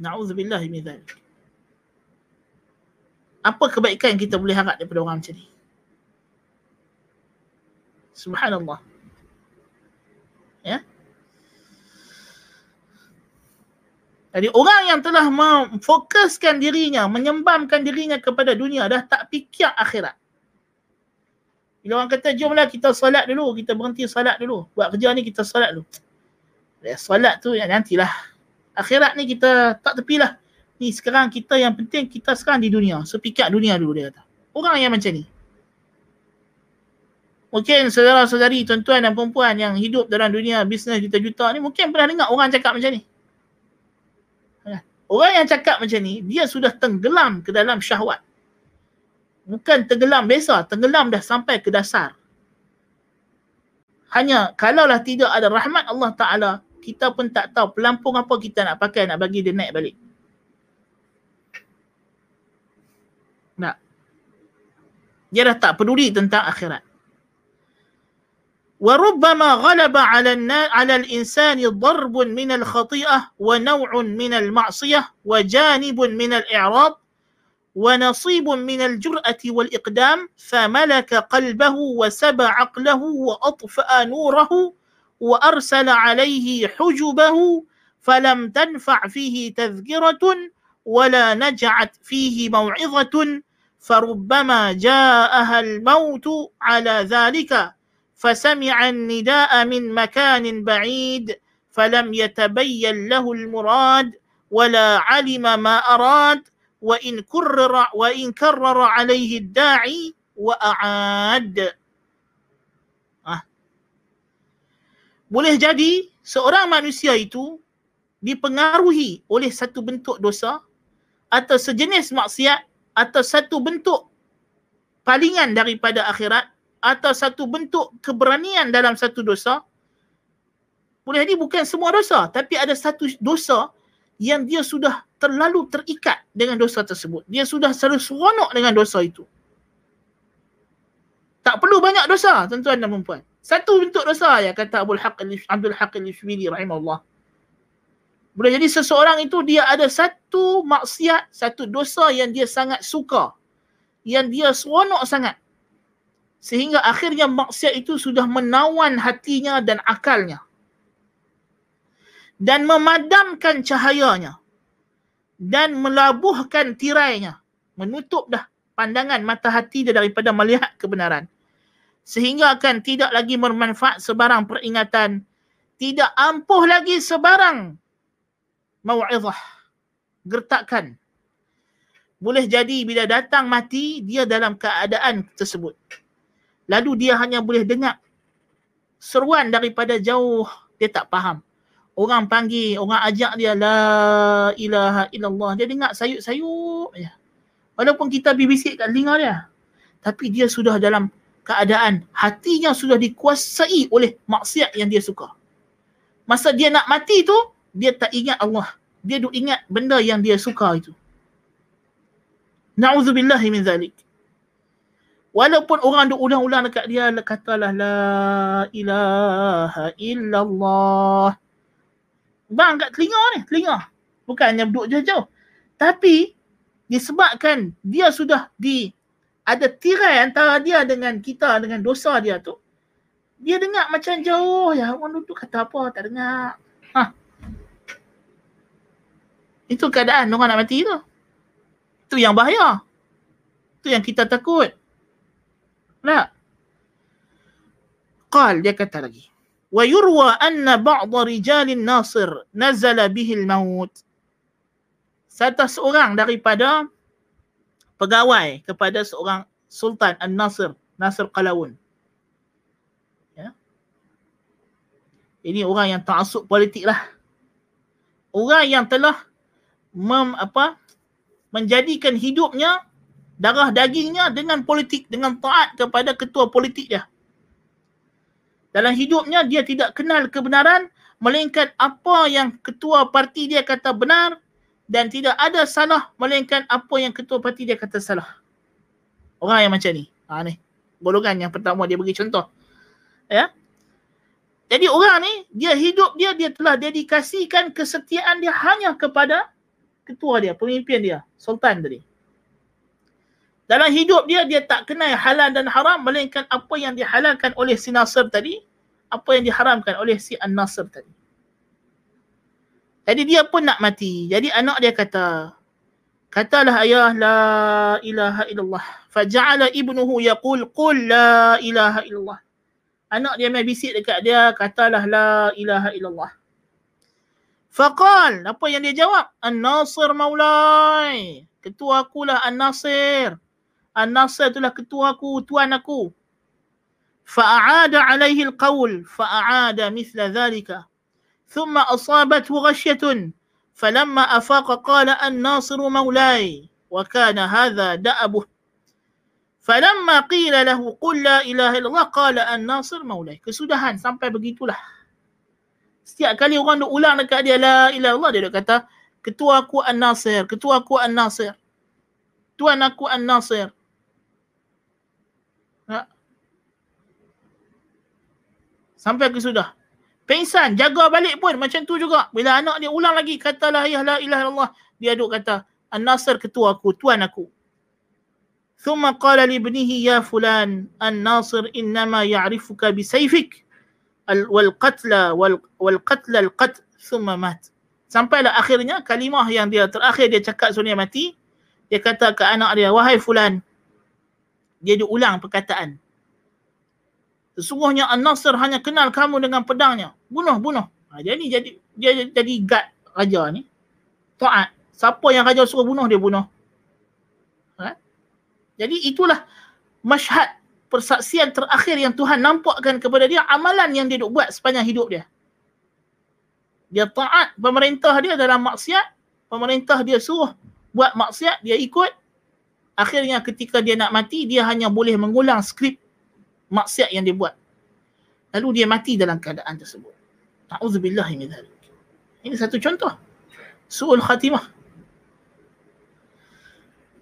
A: Na'udzubillah min dzalik. Apa kebaikan kita boleh harap daripada orang macam ni? Subhanallah. Ya. Jadi orang yang telah memfokuskan dirinya, menyembamkan dirinya kepada dunia dah tak fikir akhirat. Bila orang kata jomlah kita salat dulu, kita berhenti salat dulu. Buat kerja ni kita salat dulu. Ya, salat tu yang nantilah. Akhirat ni kita tak tepilah. Ni sekarang kita yang penting kita sekarang di dunia. So fikir dunia dulu dia kata. Orang yang macam ni. Mungkin saudara-saudari, tuan-tuan dan perempuan yang hidup dalam dunia bisnes juta-juta ni mungkin pernah dengar orang cakap macam ni. Ya. Orang yang cakap macam ni, dia sudah tenggelam ke dalam syahwat. Bukan tenggelam biasa, tenggelam dah sampai ke dasar. Hanya kalaulah tidak ada rahmat Allah Ta'ala, kita pun tak tahu pelampung apa kita nak pakai nak bagi dia naik balik. Dia dah tak peduli tentang akhirat. وربما غلب على على الانسان ضرب من الخطيئه ونوع من المعصيه وجانب من الاعراض ونصيب من الجراه والاقدام فملك قلبه وسبى عقله واطفا نوره وارسل عليه حجبه فلم تنفع فيه تذكره ولا نجعت فيه موعظه فربما جاءها الموت على ذلك فسمع النداء من مكان بعيد فلم يتبين له المراد ولا علم ما أراد وإن كرر وإن كرر عليه الداعي وأعاد ah. Boleh jadi seorang manusia itu dipengaruhi oleh satu bentuk dosa atau sejenis maksiat atau satu bentuk palingan daripada akhirat atau satu bentuk keberanian dalam satu dosa boleh jadi bukan semua dosa tapi ada satu dosa yang dia sudah terlalu terikat dengan dosa tersebut. Dia sudah selalu seronok dengan dosa itu. Tak perlu banyak dosa tuan-tuan dan puan satu bentuk dosa ya kata Abdul Haq Abdul Haq Al-Shbili rahimahullah boleh jadi seseorang itu dia ada satu maksiat satu dosa yang dia sangat suka. Yang dia seronok sangat. Sehingga akhirnya maksiat itu sudah menawan hatinya dan akalnya. Dan memadamkan cahayanya. Dan melabuhkan tirainya. Menutup dah pandangan mata hati dia daripada melihat kebenaran. Sehingga akan tidak lagi bermanfaat sebarang peringatan. Tidak ampuh lagi sebarang mau'izah. Gertakan boleh jadi bila datang mati dia dalam keadaan tersebut. Lalu dia hanya boleh dengar seruan daripada jauh. Dia tak faham. Orang panggil orang ajak dia la ilaha illallah. Dia dengar sayup-sayup ya walaupun kita bibisik kat telinga dia tapi dia sudah dalam keadaan hatinya sudah dikuasai oleh maksiat yang dia suka. Masa dia nak mati tu dia tak ingat Allah dia duk ingat benda yang dia suka itu na'udzubillahi min zalik Walaupun orang duk ulang-ulang dekat dia katalah la ilaha illallah. Bang kat telinga ni, telinga. Bukannya duduk jauh-jauh. Tapi disebabkan dia sudah di ada tirai antara dia dengan kita dengan dosa dia tu. Dia dengar macam jauh ya. Orang duduk kata apa tak dengar. Ha. Itu keadaan orang nak mati tu. Itu yang bahaya. Itu yang kita takut. Tak? Qal, dia kata lagi. Wa وَيُرْوَى أَنَّ بَعْضَ رِجَالِ النَّاصِرِ نَزَلَ بِهِ الْمَوْتِ Satu seorang daripada pegawai kepada seorang Sultan An-Nasir, Nasir Qalawun. Ya? Ini orang yang tak masuk politik lah. Orang yang telah mem, apa, menjadikan hidupnya darah dagingnya dengan politik, dengan taat kepada ketua politik dia. Dalam hidupnya dia tidak kenal kebenaran melainkan apa yang ketua parti dia kata benar dan tidak ada salah melainkan apa yang ketua parti dia kata salah. Orang yang macam ni. Ha ni. Golongan yang pertama dia bagi contoh. Ya. Jadi orang ni dia hidup dia dia telah dedikasikan kesetiaan dia hanya kepada ketua dia, pemimpin dia, sultan tadi. Dalam hidup dia dia tak kenal halal dan haram melainkan apa yang dihalalkan oleh si Nasr tadi, apa yang diharamkan oleh si An-Nasr tadi. Jadi dia pun nak mati. Jadi anak dia kata, katalah ayah la ilaha illallah. Faja'ala ibnuhu yaqul qul la ilaha illallah. Anak dia main bisik dekat dia, katalah la ilaha illallah. Faqal, apa yang dia jawab? An-Nasir maulai. Ketua akulah An-Nasir. An-Nasir itulah ketua aku, tuan aku. Fa'aada alaihi al-qawl, fa'aada mithla dhalika. ثم أصابته غشية فلما أفاق قال الناصر مولاي وكان هذا دأبه فلما قيل له قل لا إله إلا الله الناصر مولاي kesudahan sampai begitulah setiap kali orang nak ulang dekat dia la ilaha illallah dia kata ketua aku an-nasir ketua aku an-nasir tuan aku an-nasir ha? sampai kesudah Pengsan, jaga balik pun macam tu juga. Bila anak dia ulang lagi, katalah ya la ilaha illallah. Dia duk kata, An-Nasir ketua aku, tuan aku. ثم قال لابنه يا فلان الناصر إنما يعرفك بسيفك wal-qatla wal-qatla al qat thumma mat. Sampailah akhirnya kalimah yang dia terakhir dia cakap sebelum dia mati, dia kata ke anak dia, wahai fulan, dia diulang perkataan. Sesungguhnya An-Nasr hanya kenal kamu dengan pedangnya. Bunuh, bunuh. Ha, dia ni jadi dia jadi gad raja ni. Taat. Siapa yang raja suruh bunuh, dia bunuh. Ha? Jadi itulah masyhad persaksian terakhir yang Tuhan nampakkan kepada dia amalan yang dia duk buat sepanjang hidup dia. Dia taat pemerintah dia dalam maksiat. Pemerintah dia suruh buat maksiat, dia ikut. Akhirnya ketika dia nak mati, dia hanya boleh mengulang skrip maksiat yang dia buat. Lalu dia mati dalam keadaan tersebut. Ta'udzubillah min. Ini satu contoh. Su'ul khatimah.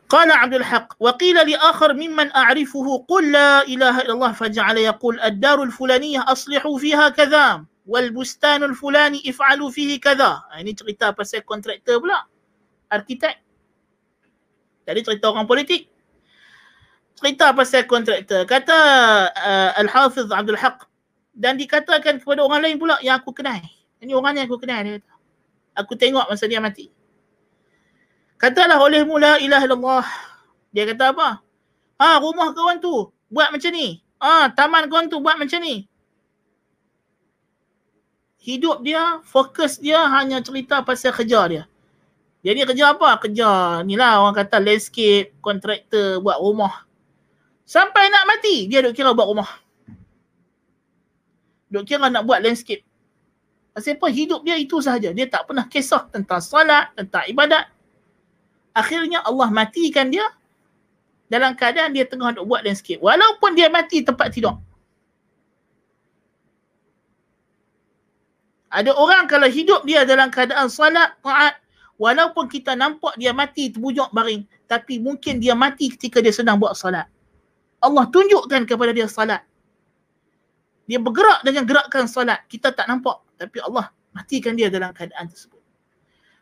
A: قال عبد الحق وقيل لآخر ممن أعرفه قل لا إله إلا الله فجعل يقول الدار الفلانية أصلحوا فيها كذا والبستان الفلاني افعلوا فيه كذا ini cerita pasal kontraktor pula arkitek tadi cerita orang politik cerita pasal kontraktor. Kata uh, Al-Hafiz Abdul Haq dan dikatakan kepada orang lain pula yang aku kenal. Ini orang yang aku kenal dia kata. Aku tengok masa dia mati. Katalah oleh mula ilah Allah. Dia kata apa? Ha, rumah kawan tu buat macam ni. Ha, taman kawan tu buat macam ni. Hidup dia, fokus dia hanya cerita pasal kerja dia. Jadi kerja apa? Kerja ni lah orang kata landscape, kontraktor buat rumah. Sampai nak mati, dia duk kira buat rumah. Duk kira nak buat landscape. Pasal apa? Hidup dia itu sahaja. Dia tak pernah kisah tentang salat, tentang ibadat. Akhirnya Allah matikan dia dalam keadaan dia tengah nak buat landscape. Walaupun dia mati tempat tidur. Ada orang kalau hidup dia dalam keadaan salat, taat, walaupun kita nampak dia mati terbujuk baring, tapi mungkin dia mati ketika dia sedang buat salat. Allah tunjukkan kepada dia salat. Dia bergerak dengan gerakan salat. Kita tak nampak. Tapi Allah matikan dia dalam keadaan tersebut.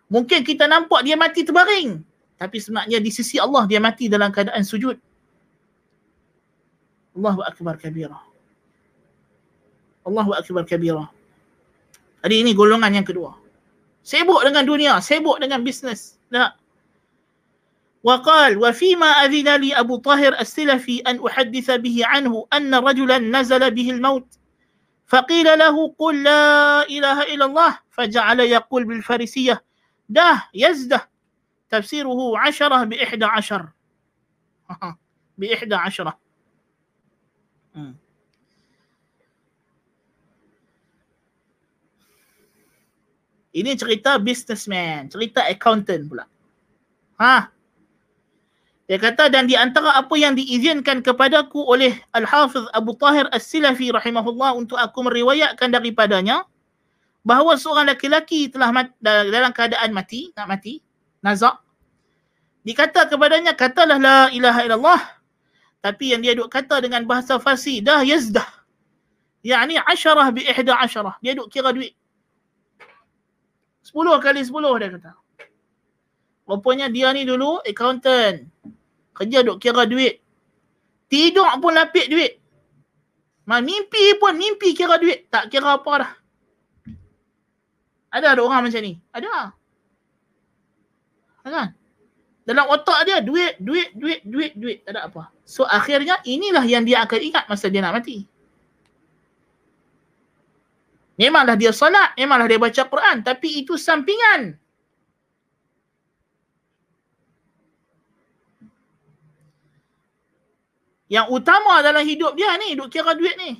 A: Mungkin kita nampak dia mati terbaring. Tapi sebenarnya di sisi Allah dia mati dalam keadaan sujud. Allahu Akbar kabira. Allahu Akbar kabira. Jadi ini golongan yang kedua. Sibuk dengan dunia, sibuk dengan bisnes. Tak. وقال وفيما أذن لي أبو طاهر السلفي أن أحدث به عنه أن رجلا نزل به الموت فقيل له قل لا إله إلا الله فجعل يقول بالفارسية ده يزده تفسيره عشرة bi ihda بإحدى Hmm. ini cerita businessman, cerita accountant pula. Ha. Dia kata dan di antara apa yang diizinkan kepadaku oleh Al-Hafiz Abu Tahir As-Silafi rahimahullah untuk aku meriwayatkan daripadanya bahawa seorang lelaki telah mat- dalam keadaan mati, nak mati, nazak. Dikata kepadanya, katalah la ilaha illallah. Tapi yang dia duk kata dengan bahasa Farsi, dah yazdah. Yani asyarah bi ihda asyarah. Dia duk kira duit. Sepuluh kali sepuluh dia kata. Rupanya dia ni dulu accountant. Kerja duk kira duit. Tidur pun lapik duit. Ma mimpi pun mimpi kira duit. Tak kira apa dah. Ada ada orang macam ni? Ada. Kan? Dalam otak dia duit, duit, duit, duit, duit. Tak ada apa. So akhirnya inilah yang dia akan ingat masa dia nak mati. Memanglah dia solat, memanglah dia baca Quran. Tapi itu sampingan. Yang utama dalam hidup dia ni, duk kira duit ni.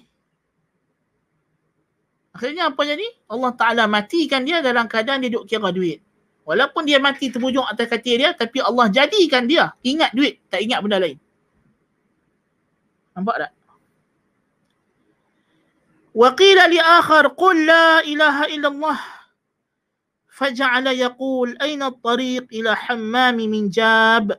A: Akhirnya apa jadi? Allah Ta'ala matikan dia dalam keadaan dia duk kira duit. Walaupun dia mati terbujung atas katil dia, tapi Allah jadikan dia ingat duit, tak ingat benda lain. Nampak tak? وقيل لآخر قل لا إله إلا الله فجعل يقول أين الطريق إلى حمام من جاب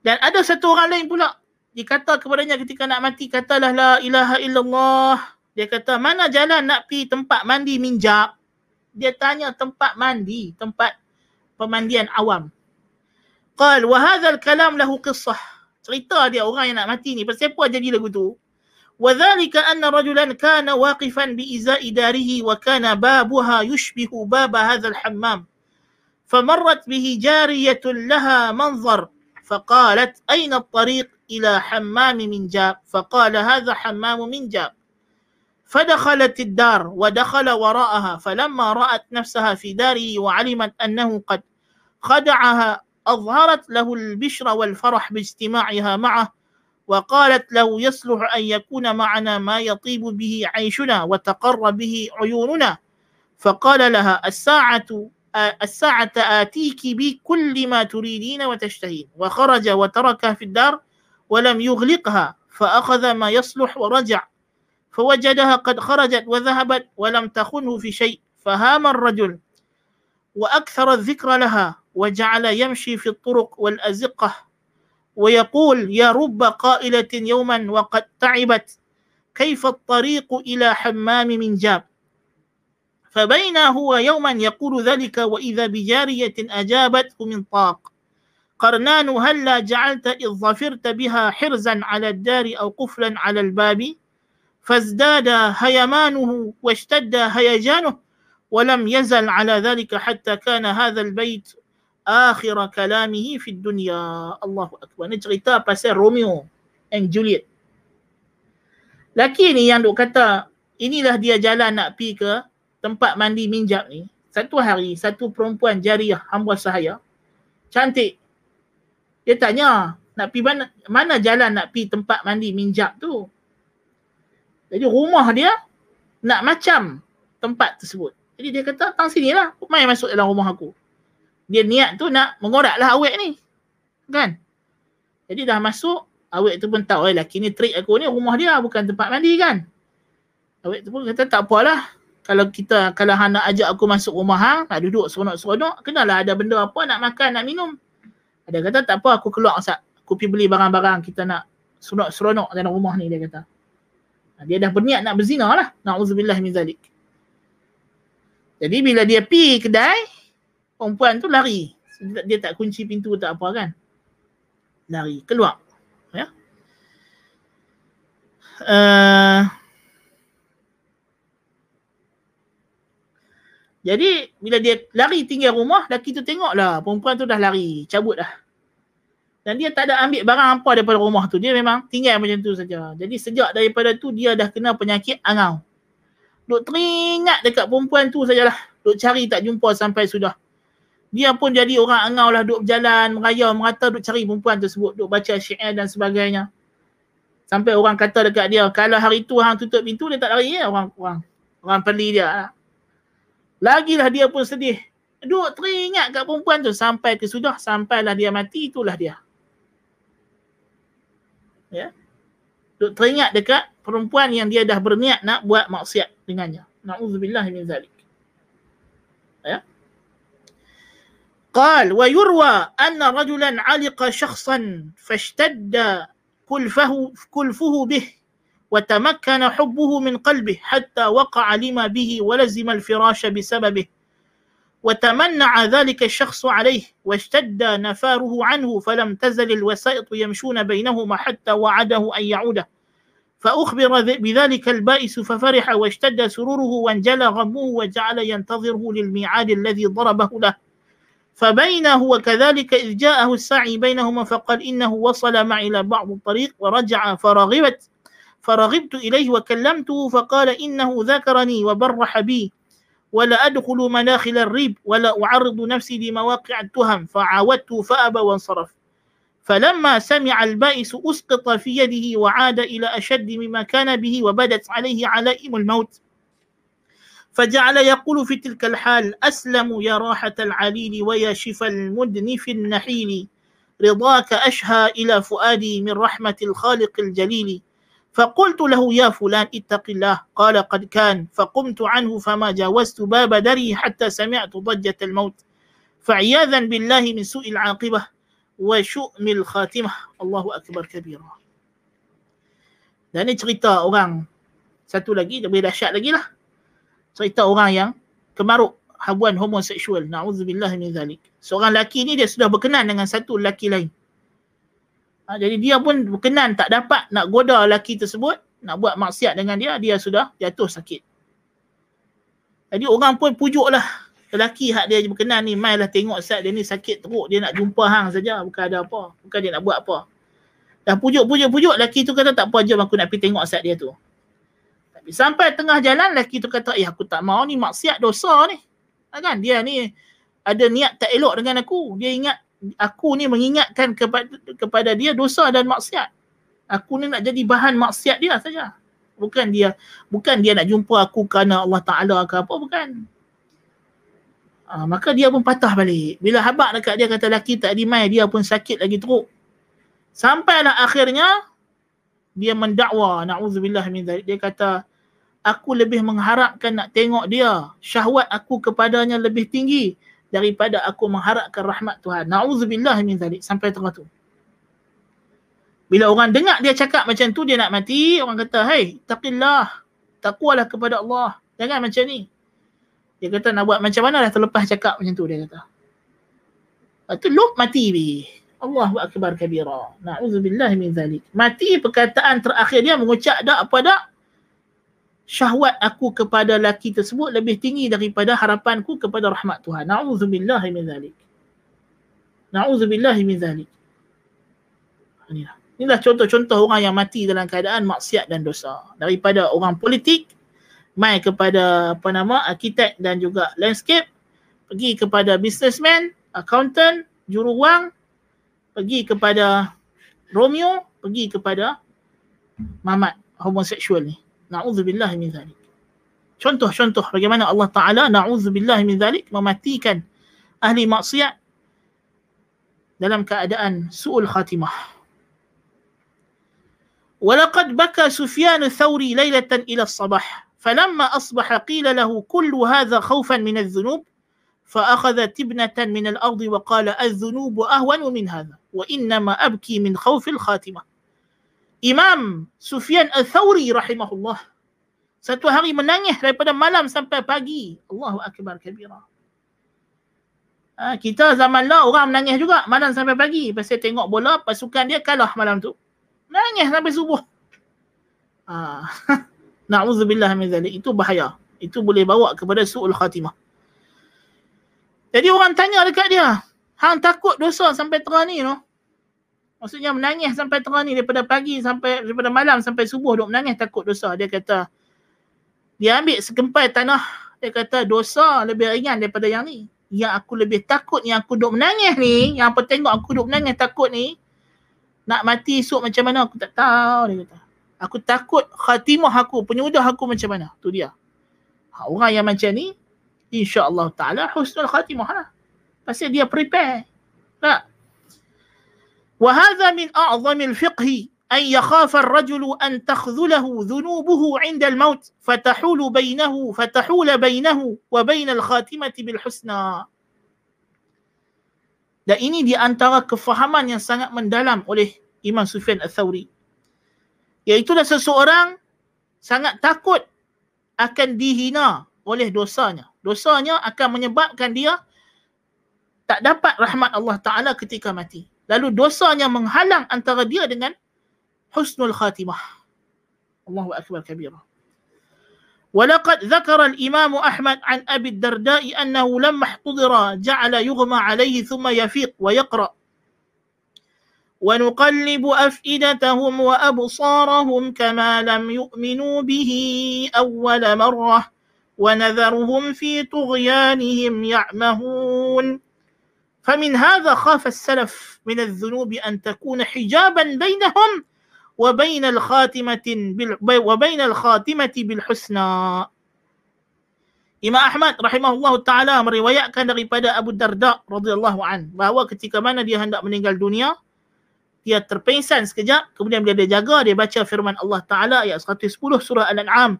A: Dan ada satu orang lain pula dikata kepadanya ketika nak mati katalah la ilaha illallah. Dia kata mana jalan nak pi tempat mandi minjak? Dia tanya tempat mandi, tempat pemandian awam. Qal wa hadha al-kalam lahu qissah. Cerita dia orang yang nak mati ni pasal apa jadi lagu tu? وذلك أن رجلا كان واقفا بإزاء داره وكان بابها يشبه باب هذا الحمام فمرت به جارية لها منظر فقالت أين الطريق إلى حمام من جاب فقال هذا حمام من جاب فدخلت الدار ودخل وراءها فلما رأت نفسها في داره وعلمت أنه قد خدعها أظهرت له البشر والفرح باجتماعها معه وقالت له يصلح أن يكون معنا ما يطيب به عيشنا وتقر به عيوننا. فقال لها الساعة الساعة آتيك بكل ما تريدين وتشتهين. وخرج وتركها في الدار ولم يغلقها فأخذ ما يصلح ورجع. فوجدها قد خرجت وذهبت ولم تخنه في شيء فهام الرجل وأكثر الذكر لها وجعل يمشي في الطرق والأزقة ويقول يا رب قائلة يوما وقد تعبت كيف الطريق إلى حمام من جاب؟ فبين هو يوما يقول ذلك وإذا بجارية أجابته من طاق. قرنان هلا جعلت إذ ظفرت بها حرزا على الدار أو قفلا على الباب؟ فازداد هيمانه واشتد هيجانه ولم يزل على ذلك حتى كان هذا البيت آخر كلامه في الدنيا الله أكبر Ini cerita pasal Romeo and Juliet. Laki ni yang duk kata inilah dia jalan nak pi ke tempat mandi minjak ni, satu hari satu perempuan jariah hamba sahaya, cantik. Dia tanya, nak pi mana, mana jalan nak pi tempat mandi minjak tu? Jadi rumah dia nak macam tempat tersebut. Jadi dia kata, tang sini lah, mai masuk dalam rumah aku. Dia niat tu nak mengorak lah awet ni. Kan? Jadi dah masuk, awet tu pun tahu, eh, laki ni trik aku ni, rumah dia bukan tempat mandi kan? Awet tu pun kata, tak apalah, kalau kita kalau hang nak ajak aku masuk rumah hang, nak duduk seronok-seronok, kenalah ada benda apa nak makan, nak minum. Ada kata tak apa aku keluar Ustaz. Aku pergi beli barang-barang kita nak seronok-seronok dalam rumah ni dia kata. Dia dah berniat nak berzina lah. Na'udzubillah min zalik. Jadi bila dia pi kedai, perempuan tu lari. Dia tak kunci pintu tak apa kan. Lari, keluar. Ya. Uh, Jadi bila dia lari tinggal rumah, lelaki tu tengoklah perempuan tu dah lari, cabut dah. Dan dia tak ada ambil barang apa daripada rumah tu. Dia memang tinggal macam tu saja. Jadi sejak daripada tu dia dah kena penyakit angau. Duk teringat dekat perempuan tu sajalah. Duk cari tak jumpa sampai sudah. Dia pun jadi orang angau lah duk berjalan, meraya, merata duk cari perempuan tersebut. Duk baca syair dan sebagainya. Sampai orang kata dekat dia, kalau hari tu hang tutup pintu dia tak lari ya orang orang. Orang peli dia lah. Lagilah dia pun sedih. Duk teringat kat perempuan tu sampai ke sudah sampailah dia mati itulah dia Ya. Duk teringat dekat perempuan yang dia dah berniat nak buat maksiat dengannya. Nauzubillah min zalik. Ya. قال ويروى أن رجلا علق شخصا فاشتد كلفه, كلفه به وتمكن حبه من قلبه حتى وقع لما به ولزم الفراش بسببه وتمنع ذلك الشخص عليه واشتد نفاره عنه فلم تزل الوسائط يمشون بينهما حتى وعده أن يعوده. فأخبر بذلك البائس ففرح واشتد سروره وانجلى غمه وجعل ينتظره للميعاد الذي ضربه له. فبينه وكذلك إذ جاءه السعي بينهما فقال إنه وصل معي إلى بعض الطريق ورجع فرغبت فرغبت إليه وكلمته فقال إنه ذكرني وبرح بي. ولا أدخل مناخل الريب ولا أعرض نفسي لمواقع التهم. فعاودته فأبى وانصرف. فلما سمع البائس أسقط في يده وعاد إلى أشد مما كان به وبدت عليه علائم الموت. فجعل يقول في تلك الحال أسلم يا راحة العليل ويا شفى المدنف النحيل. رضاك أشهى إلى فؤادي من رحمة الخالق الجليل. فقلت له يا فلان اتق الله قال قد كان فقمت عنه فما جاوزت باب دري حتى سمعت ضجة الموت فعياذا بالله من سوء العاقبة وشؤم الخاتمة الله أكبر كبيرا Dan ini cerita orang satu lagi, lebih dahsyat lagi lah. Cerita orang yang kemaruk habuan homoseksual. Na'udzubillah min zalik. Seorang lelaki ni dia sudah berkenan dengan satu lelaki lain. Ha, jadi dia pun berkenan tak dapat nak goda lelaki tersebut, nak buat maksiat dengan dia, dia sudah jatuh sakit. Jadi orang pun pujuk lah lelaki hak dia berkenan ni, mailah tengok saat dia ni sakit teruk, dia nak jumpa hang saja, bukan ada apa. Bukan dia nak buat apa. Dah pujuk-pujuk-pujuk, lelaki tu kata tak apa, jom aku nak pergi tengok saat dia tu. Tapi sampai tengah jalan, lelaki tu kata, eh aku tak mau ni maksiat dosa ni. Ha, kan? Dia ni ada niat tak elok dengan aku. Dia ingat aku ni mengingatkan kepada kepada dia dosa dan maksiat. Aku ni nak jadi bahan maksiat dia saja. Bukan dia bukan dia nak jumpa aku kerana Allah Taala ke apa bukan. Ha, maka dia pun patah balik. Bila habaq dekat dia kata laki tak dimai dia pun sakit lagi teruk. Sampailah akhirnya dia mendakwa naudzubillah min zalik. Dia kata aku lebih mengharapkan nak tengok dia. Syahwat aku kepadanya lebih tinggi daripada aku mengharapkan rahmat Tuhan. Nauzubillah min zalik sampai tengah tu. Bila orang dengar dia cakap macam tu dia nak mati, orang kata, "Hei, taqillah. Takwalah kepada Allah. Jangan macam ni." Dia kata nak buat macam mana dah terlepas cakap macam tu dia kata. Lepas tu lup mati bi. Allahu akbar kabira. Nauzubillah min zalik. Mati perkataan terakhir dia mengucap dak apa dak? Syahwat aku kepada laki tersebut lebih tinggi daripada harapanku kepada rahmat Tuhan. Na'udzubillah min zalik. Na'udzubillah min zalik. Inilah. Inilah contoh-contoh orang yang mati dalam keadaan maksiat dan dosa. Daripada orang politik, mai kepada apa nama, arkitek dan juga landscape, pergi kepada businessman, accountant, juru wang, pergi kepada Romeo, pergi kepada Mamat homoseksual ni. Na'udzubillah min zalik. Contoh-contoh bagaimana Allah Ta'ala na'udzubillah min zalik mematikan ahli maksiat dalam keadaan su'ul khatimah. ولقد بكى سفيان الثوري ليلة إلى الصباح فلما أصبح قيل له كل هذا خوفا من الذنوب فأخذ تبنة من الأرض وقال الذنوب أهون من هذا وإنما أبكي من خوف الخاتمة Imam Sufyan Al-Thawri rahimahullah satu hari menangis daripada malam sampai pagi. Allahu akbar kabira. Ha, kita zaman lah orang menangis juga malam sampai pagi. Pasal tengok bola pasukan dia kalah malam tu. Nangis sampai subuh. Ha. <laughs> Na'udzubillah min zalik. Itu bahaya. Itu boleh bawa kepada su'ul khatimah. Jadi orang tanya dekat dia. Hang takut dosa sampai terang ni no? Maksudnya menangis sampai tengah ni daripada pagi sampai daripada malam sampai subuh duk menangis takut dosa. Dia kata dia ambil sekempai tanah dia kata dosa lebih ringan daripada yang ni. Yang aku lebih takut yang aku duk menangis ni, yang apa tengok aku duk menangis takut ni nak mati esok macam mana aku tak tahu dia kata. Aku takut khatimah aku, penyudah aku macam mana. Tu dia. Ha, orang yang macam ni insya-Allah taala husnul khatimah lah. Pasal dia prepare. Tak? وهذا من أعظم الفقه أن يخاف الرجل أن تخذله ذنوبه عند الموت فتحول بينه فتحول بينه وبين الخاتمة بالحسنى Dan ini di antara kefahaman yang sangat mendalam oleh Imam Sufyan Al-Thawri. Iaitulah seseorang sangat takut akan dihina oleh dosanya. Dosanya akan menyebabkan dia tak dapat rahmat Allah Ta'ala ketika mati. Lalu dosanya menghalang antara dia dengan husnul khatimah. Allahu Akbar kabirah. ولقد ذكر الإمام أحمد عن أبي الدرداء أنه لما احتضر جعل يغمى عليه ثم يفيق ويقرأ ونقلب أفئدتهم وأبصارهم كما لم يؤمنوا به أول مرة ونذرهم في طغيانهم يعمهون فمن هذا خاف السلف من الذنوب أن تكون حجابا بينهم وبين الخاتمة وبين الخاتمة بالحسنى Imam Ahmad rahimahullah taala meriwayatkan daripada Abu Darda radhiyallahu an bahawa ketika mana dia hendak meninggal dunia dia terpengsan sekejap kemudian bila dia jaga dia baca firman Allah taala ayat 110 surah Al-An'am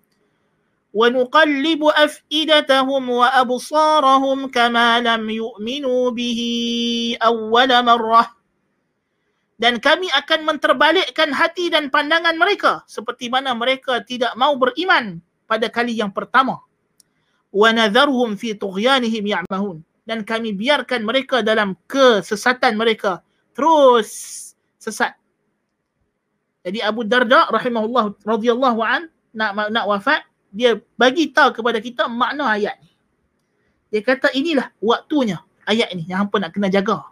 A: af'idatahum wa absarahum kama lam yu'minu bihi awwal marrah dan kami akan menterbalikkan hati dan pandangan mereka seperti mana mereka tidak mau beriman pada kali yang pertama. nadharuhum fi tughyanihim ya'mahun dan kami biarkan mereka dalam kesesatan mereka terus sesat. Jadi Abu Darda rahimahullah radhiyallahu an nak nak wafat dia bagi tahu kepada kita makna ayat ni dia kata inilah waktunya ayat ni yang hangpa nak kena jaga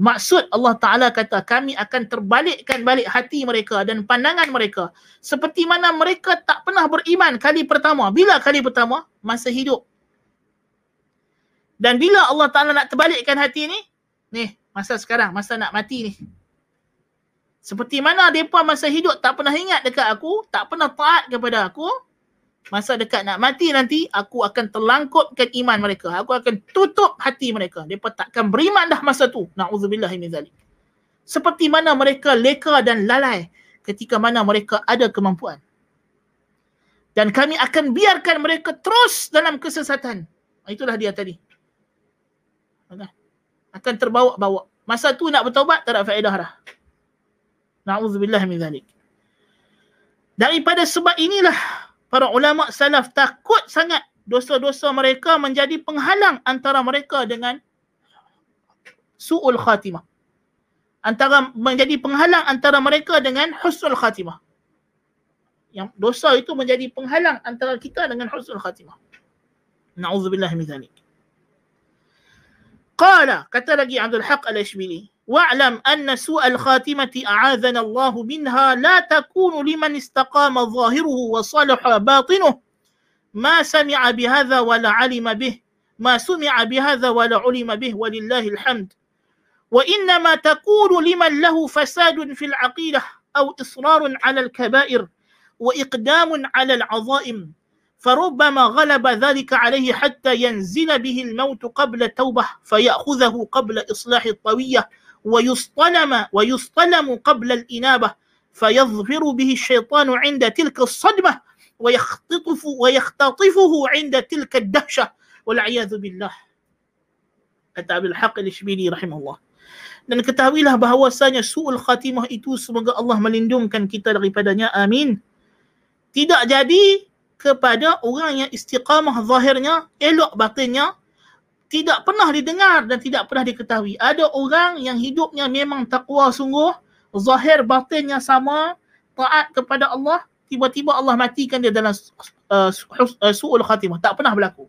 A: Maksud Allah Ta'ala kata kami akan terbalikkan balik hati mereka dan pandangan mereka. Seperti mana mereka tak pernah beriman kali pertama. Bila kali pertama? Masa hidup. Dan bila Allah Ta'ala nak terbalikkan hati ni? Ni, masa sekarang, masa nak mati ni. Seperti mana mereka masa hidup tak pernah ingat dekat aku, tak pernah taat kepada aku, masa dekat nak mati nanti aku akan terlangkupkan iman mereka. Aku akan tutup hati mereka. Mereka takkan beriman dah masa tu. Naudzubillah min zalik. Seperti mana mereka leka dan lalai ketika mana mereka ada kemampuan. Dan kami akan biarkan mereka terus dalam kesesatan. Itulah dia tadi. Akan terbawa-bawa. Masa tu nak bertaubat tak ada faedah dah. Naudzubillah min zalik. Daripada sebab inilah para ulama salaf takut sangat dosa-dosa mereka menjadi penghalang antara mereka dengan su'ul khatimah. Antara menjadi penghalang antara mereka dengan husnul khatimah. Yang dosa itu menjadi penghalang antara kita dengan husnul khatimah. Na'udzubillah min. Qala, kata lagi Abdul Haq al-Ashbili, واعلم أن سوء الخاتمة أعاذنا الله منها. لا تكون لمن استقام ظاهره وصلح باطنه. ما سمع بهذا ولا علم به. ما سمع بهذا ولا علم به ولله الحمد. وإنما تكون لمن له فساد في العقيدة أو إصرار على الكبائر وإقدام على العظائم. فربما غلب ذلك عليه حتى ينزل به الموت قبل التوبة فيأخذه قبل إصلاح الطوية. ويصطلم ويصطلم قبل الإنابة فيظفر به الشيطان عند تلك الصدمة ويختطف ويختطفه عند تلك الدهشة والعياذ بالله kata Abil Haq al-Ishbili rahimahullah. Dan ketahuilah bahawasanya su'ul khatimah itu semoga Allah melindungkan kita daripadanya. Amin. Tidak jadi kepada orang yang istiqamah zahirnya, elok batinnya, tidak pernah didengar dan tidak pernah diketahui. Ada orang yang hidupnya memang takwa sungguh, zahir batinnya sama, taat kepada Allah, tiba-tiba Allah matikan dia dalam uh, su'ul khatimah. Tak pernah berlaku.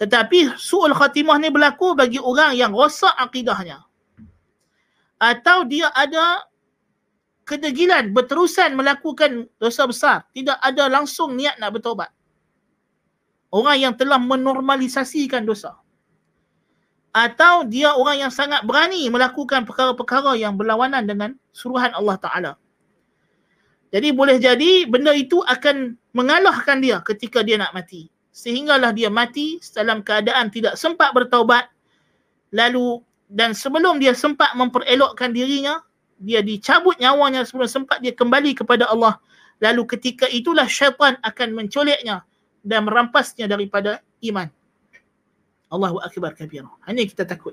A: Tetapi su'ul khatimah ni berlaku bagi orang yang rosak akidahnya. Atau dia ada kedegilan berterusan melakukan dosa besar. Tidak ada langsung niat nak bertobat. Orang yang telah menormalisasikan dosa. Atau dia orang yang sangat berani melakukan perkara-perkara yang berlawanan dengan suruhan Allah Ta'ala. Jadi boleh jadi benda itu akan mengalahkan dia ketika dia nak mati. Sehinggalah dia mati dalam keadaan tidak sempat bertaubat. Lalu dan sebelum dia sempat memperelokkan dirinya, dia dicabut nyawanya sebelum sempat dia kembali kepada Allah. Lalu ketika itulah syaitan akan mencoleknya dan merampasnya daripada iman. Allahu akbar kabira. Hanya kita takut.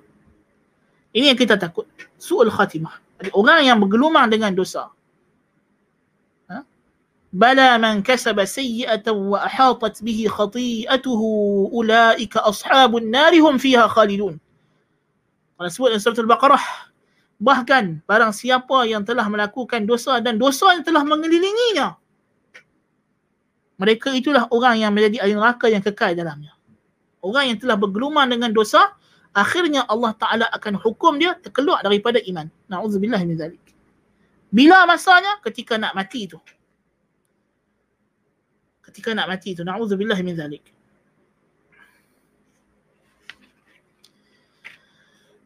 A: Ini yang kita takut. Su'ul khatimah. Orang yang bergelumang dengan dosa. Ha? Bala man kasaba sayyi'atan wa ahatat bihi khati'atuhu ulaika ashabun nari hum fiha khalidun. Allah sebut dalam surah Al-Baqarah. Bahkan barang siapa yang telah melakukan dosa dan dosa yang telah mengelilinginya. Mereka itulah orang yang menjadi air neraka yang kekal dalamnya. Orang yang telah bergelumang dengan dosa, akhirnya Allah Ta'ala akan hukum dia terkeluar daripada iman. Na'udzubillah min zalik. Bila masanya? Ketika nak mati itu. Ketika nak mati itu. Na'udzubillah min zalik.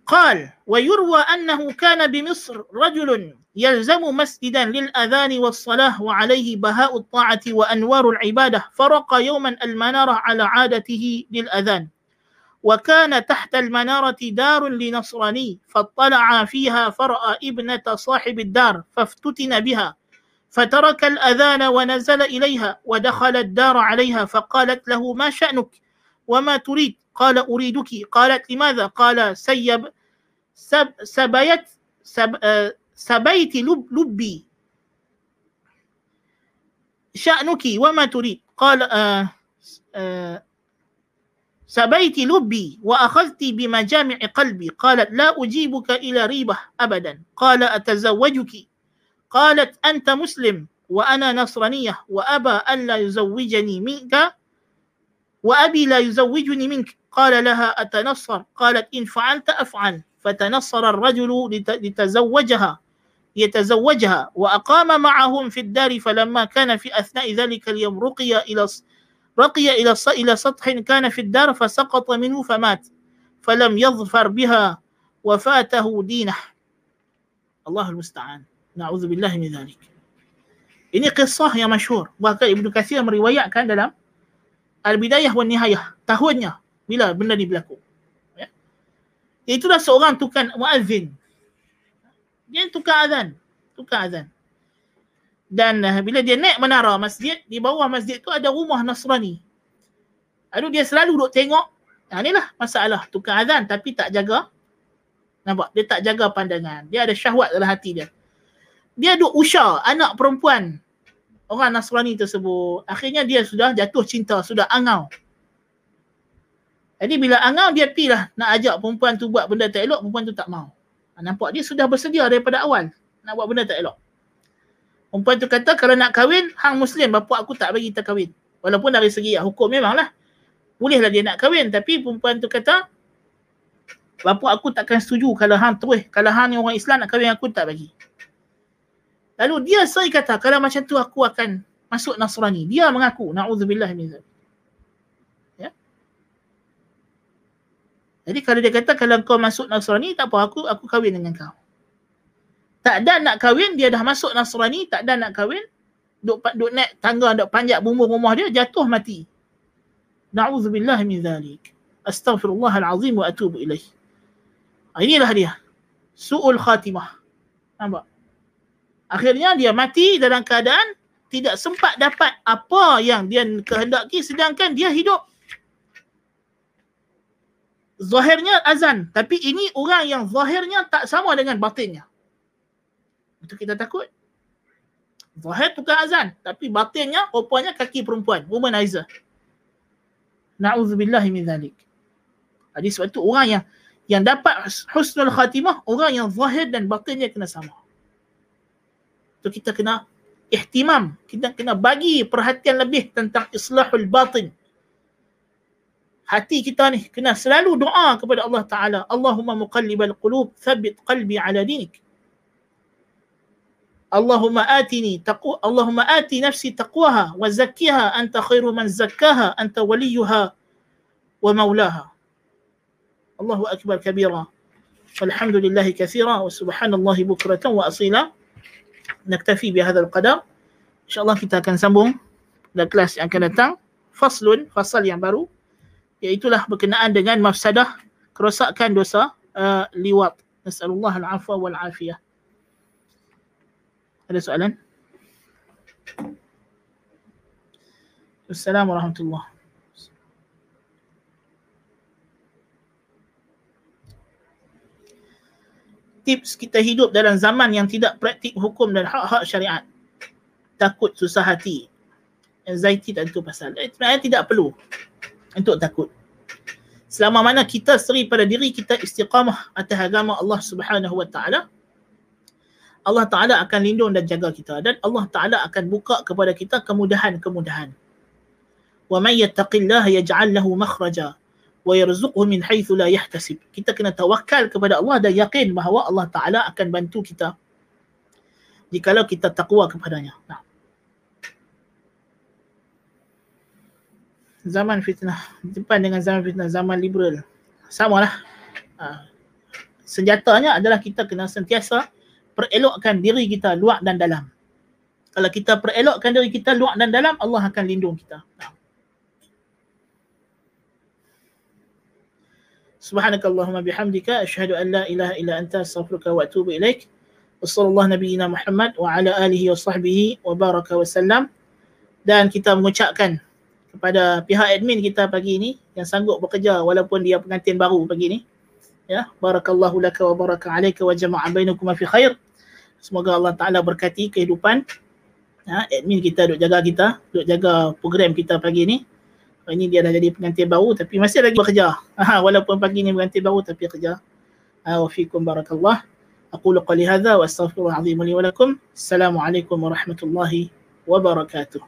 A: قال ويروى أنه كان بمصر رجل يلزم مسجدا للأذان والصلاة وعليه بهاء الطاعة وأنوار العبادة فرق يوما المنارة على عادته للأذان. وكان تحت المنارة دار لنصراني فاطلع فيها فرأى ابنة صاحب الدار فافتتن بها فترك الأذان ونزل إليها ودخل الدار عليها فقالت له ما شأنك؟ وما تريد؟ قال أريدك. قالت لماذا؟ قال سيب سب سبيت سب سبيت لب لبي. شأنك وما تريد. قال آه آه سبيت لبي وأخذت بمجامع قلبي. قالت لا أجيبك إلى ريبة أبدا. قال أتزوجك؟ قالت أنت مسلم وأنا نصرانية وأبى ألا يزوجني منك وأبي لا يزوجني منك. قال لها أتنصر؟ قالت إن فعلت أفعل. فتنصر الرجل لتزوجها. يتزوجها وأقام معهم في الدار فلما كان في أثناء ذلك اليوم رقي إلى رقي إلى إلى سطح كان في الدار فسقط منه فمات فلم يظفر بها وفاته دينه الله المستعان نعوذ بالله من ذلك Ini kisah yang masyhur. Bahkan Ibnu Katsir meriwayatkan dalam Al-Bidayah wa Nihayah. Tahunnya bila benda ni berlaku. Ya. Itulah seorang tukang muazzin. Dia tukar azan. Tukar azan. Dan uh, bila dia naik menara masjid, di bawah masjid tu ada rumah Nasrani. Lalu dia selalu duduk tengok. Ha, inilah masalah tukar azan tapi tak jaga. Nampak? Dia tak jaga pandangan. Dia ada syahwat dalam hati dia. Dia duduk usha anak perempuan orang Nasrani tersebut. Akhirnya dia sudah jatuh cinta, sudah angau. Jadi bila angau dia pilah nak ajak perempuan tu buat benda tak elok, perempuan tu tak mau. Ha, nampak dia sudah bersedia daripada awal nak buat benda tak elok. Perempuan tu kata kalau nak kahwin, hang muslim, bapa aku tak bagi kita kahwin. Walaupun dari segi hukum memanglah. Bolehlah dia nak kahwin. Tapi perempuan tu kata, bapa aku takkan setuju kalau hang terus. Kalau hang ni orang Islam nak kahwin aku, tak bagi. Lalu dia sering kata, kalau macam tu aku akan masuk Nasrani. Dia mengaku, na'udzubillah min. Jadi kalau dia kata kalau kau masuk Nasrani tak apa aku aku kahwin dengan kau. Tak ada nak kahwin dia dah masuk Nasrani tak ada nak kahwin duk duk naik tangga duk panjat bumbu rumah dia jatuh mati. Na'udzubillah min zalik. Astaghfirullahalazim wa atubu ilaih. Ah, inilah dia. Su'ul khatimah. Nampak? Akhirnya dia mati dalam keadaan tidak sempat dapat apa yang dia kehendaki sedangkan dia hidup zahirnya azan tapi ini orang yang zahirnya tak sama dengan batinnya itu kita takut. Zahir tukar azan. Tapi batinnya, rupanya kaki perempuan. Womanizer. Na'udzubillah min zalik. Jadi sebab itu orang yang yang dapat husnul khatimah, orang yang zahir dan batinnya kena sama. Itu kita kena ihtimam. Kita kena bagi perhatian lebih tentang islahul batin. Hati kita ni kena selalu doa kepada Allah Ta'ala. Allahumma muqallibal qulub, thabit qalbi ala dinik. اللهم آتني تقو اللهم آتي نفسي تقواها وزكيها أنت خير من زكاها أنت وليها ومولاها الله أكبر كبيرا والحمد لله كثيرا وسبحان الله بكرة وأصيلا نكتفي بهذا القدر إن الله kita akan sambung pada kelas yang akan datang faslun fasal yang baru iaitulah berkenaan dengan mafsadah kerosakan dosa uh, liwat nasallallahu al-afwa wal afiyah Ada soalan? Assalamualaikum warahmatullahi tips kita hidup dalam zaman yang tidak praktik hukum dan hak-hak syariat. Takut susah hati. Anxiety tentu pasal. Eh, sebenarnya tidak perlu untuk takut. Selama mana kita seri pada diri kita istiqamah atas agama Allah Subhanahu Wa Taala, Allah Taala akan lindung dan jaga kita dan Allah Taala akan buka kepada kita kemudahan-kemudahan. Wa may yattaqillaha yaj'al lahu makhraja wa yarzuqhu min haythu la yahtasib. Kita kena tawakal kepada Allah dan yakin bahawa Allah Taala akan bantu kita jikalau kita takwa kepadanya. Nah. Zaman fitnah, depan dengan zaman fitnah, zaman liberal. Sama lah. Ha. Senjatanya adalah kita kena sentiasa perelokkan diri kita luar dan dalam. Kalau kita perelokkan diri kita luar dan dalam, Allah akan lindung kita. Nah. سبحانك اللهم بحمدك أشهد أن لا إله إلا أنت أستغفرك وأتوب إليك وصلى الله نبينا محمد وعلى آله وصحبه وبارك وسلم dan kita mengucapkan kepada pihak admin kita pagi ini yang sanggup bekerja walaupun dia pengantin baru pagi ini ya barakallahu laka wa baraka alayka wa jama'a bainakum fi khair semoga Allah taala berkati kehidupan ya admin kita duk jaga kita duk jaga program kita pagi ini ini dia dah jadi pengantin baru tapi masih lagi bekerja. <laughs> Ha, walaupun pagi ni pengantin baru tapi kerja. Ha, wa fikum barakallah. Aqulu qali hadha wa astaghfirullah azim li wa lakum. Assalamualaikum warahmatullahi wabarakatuh.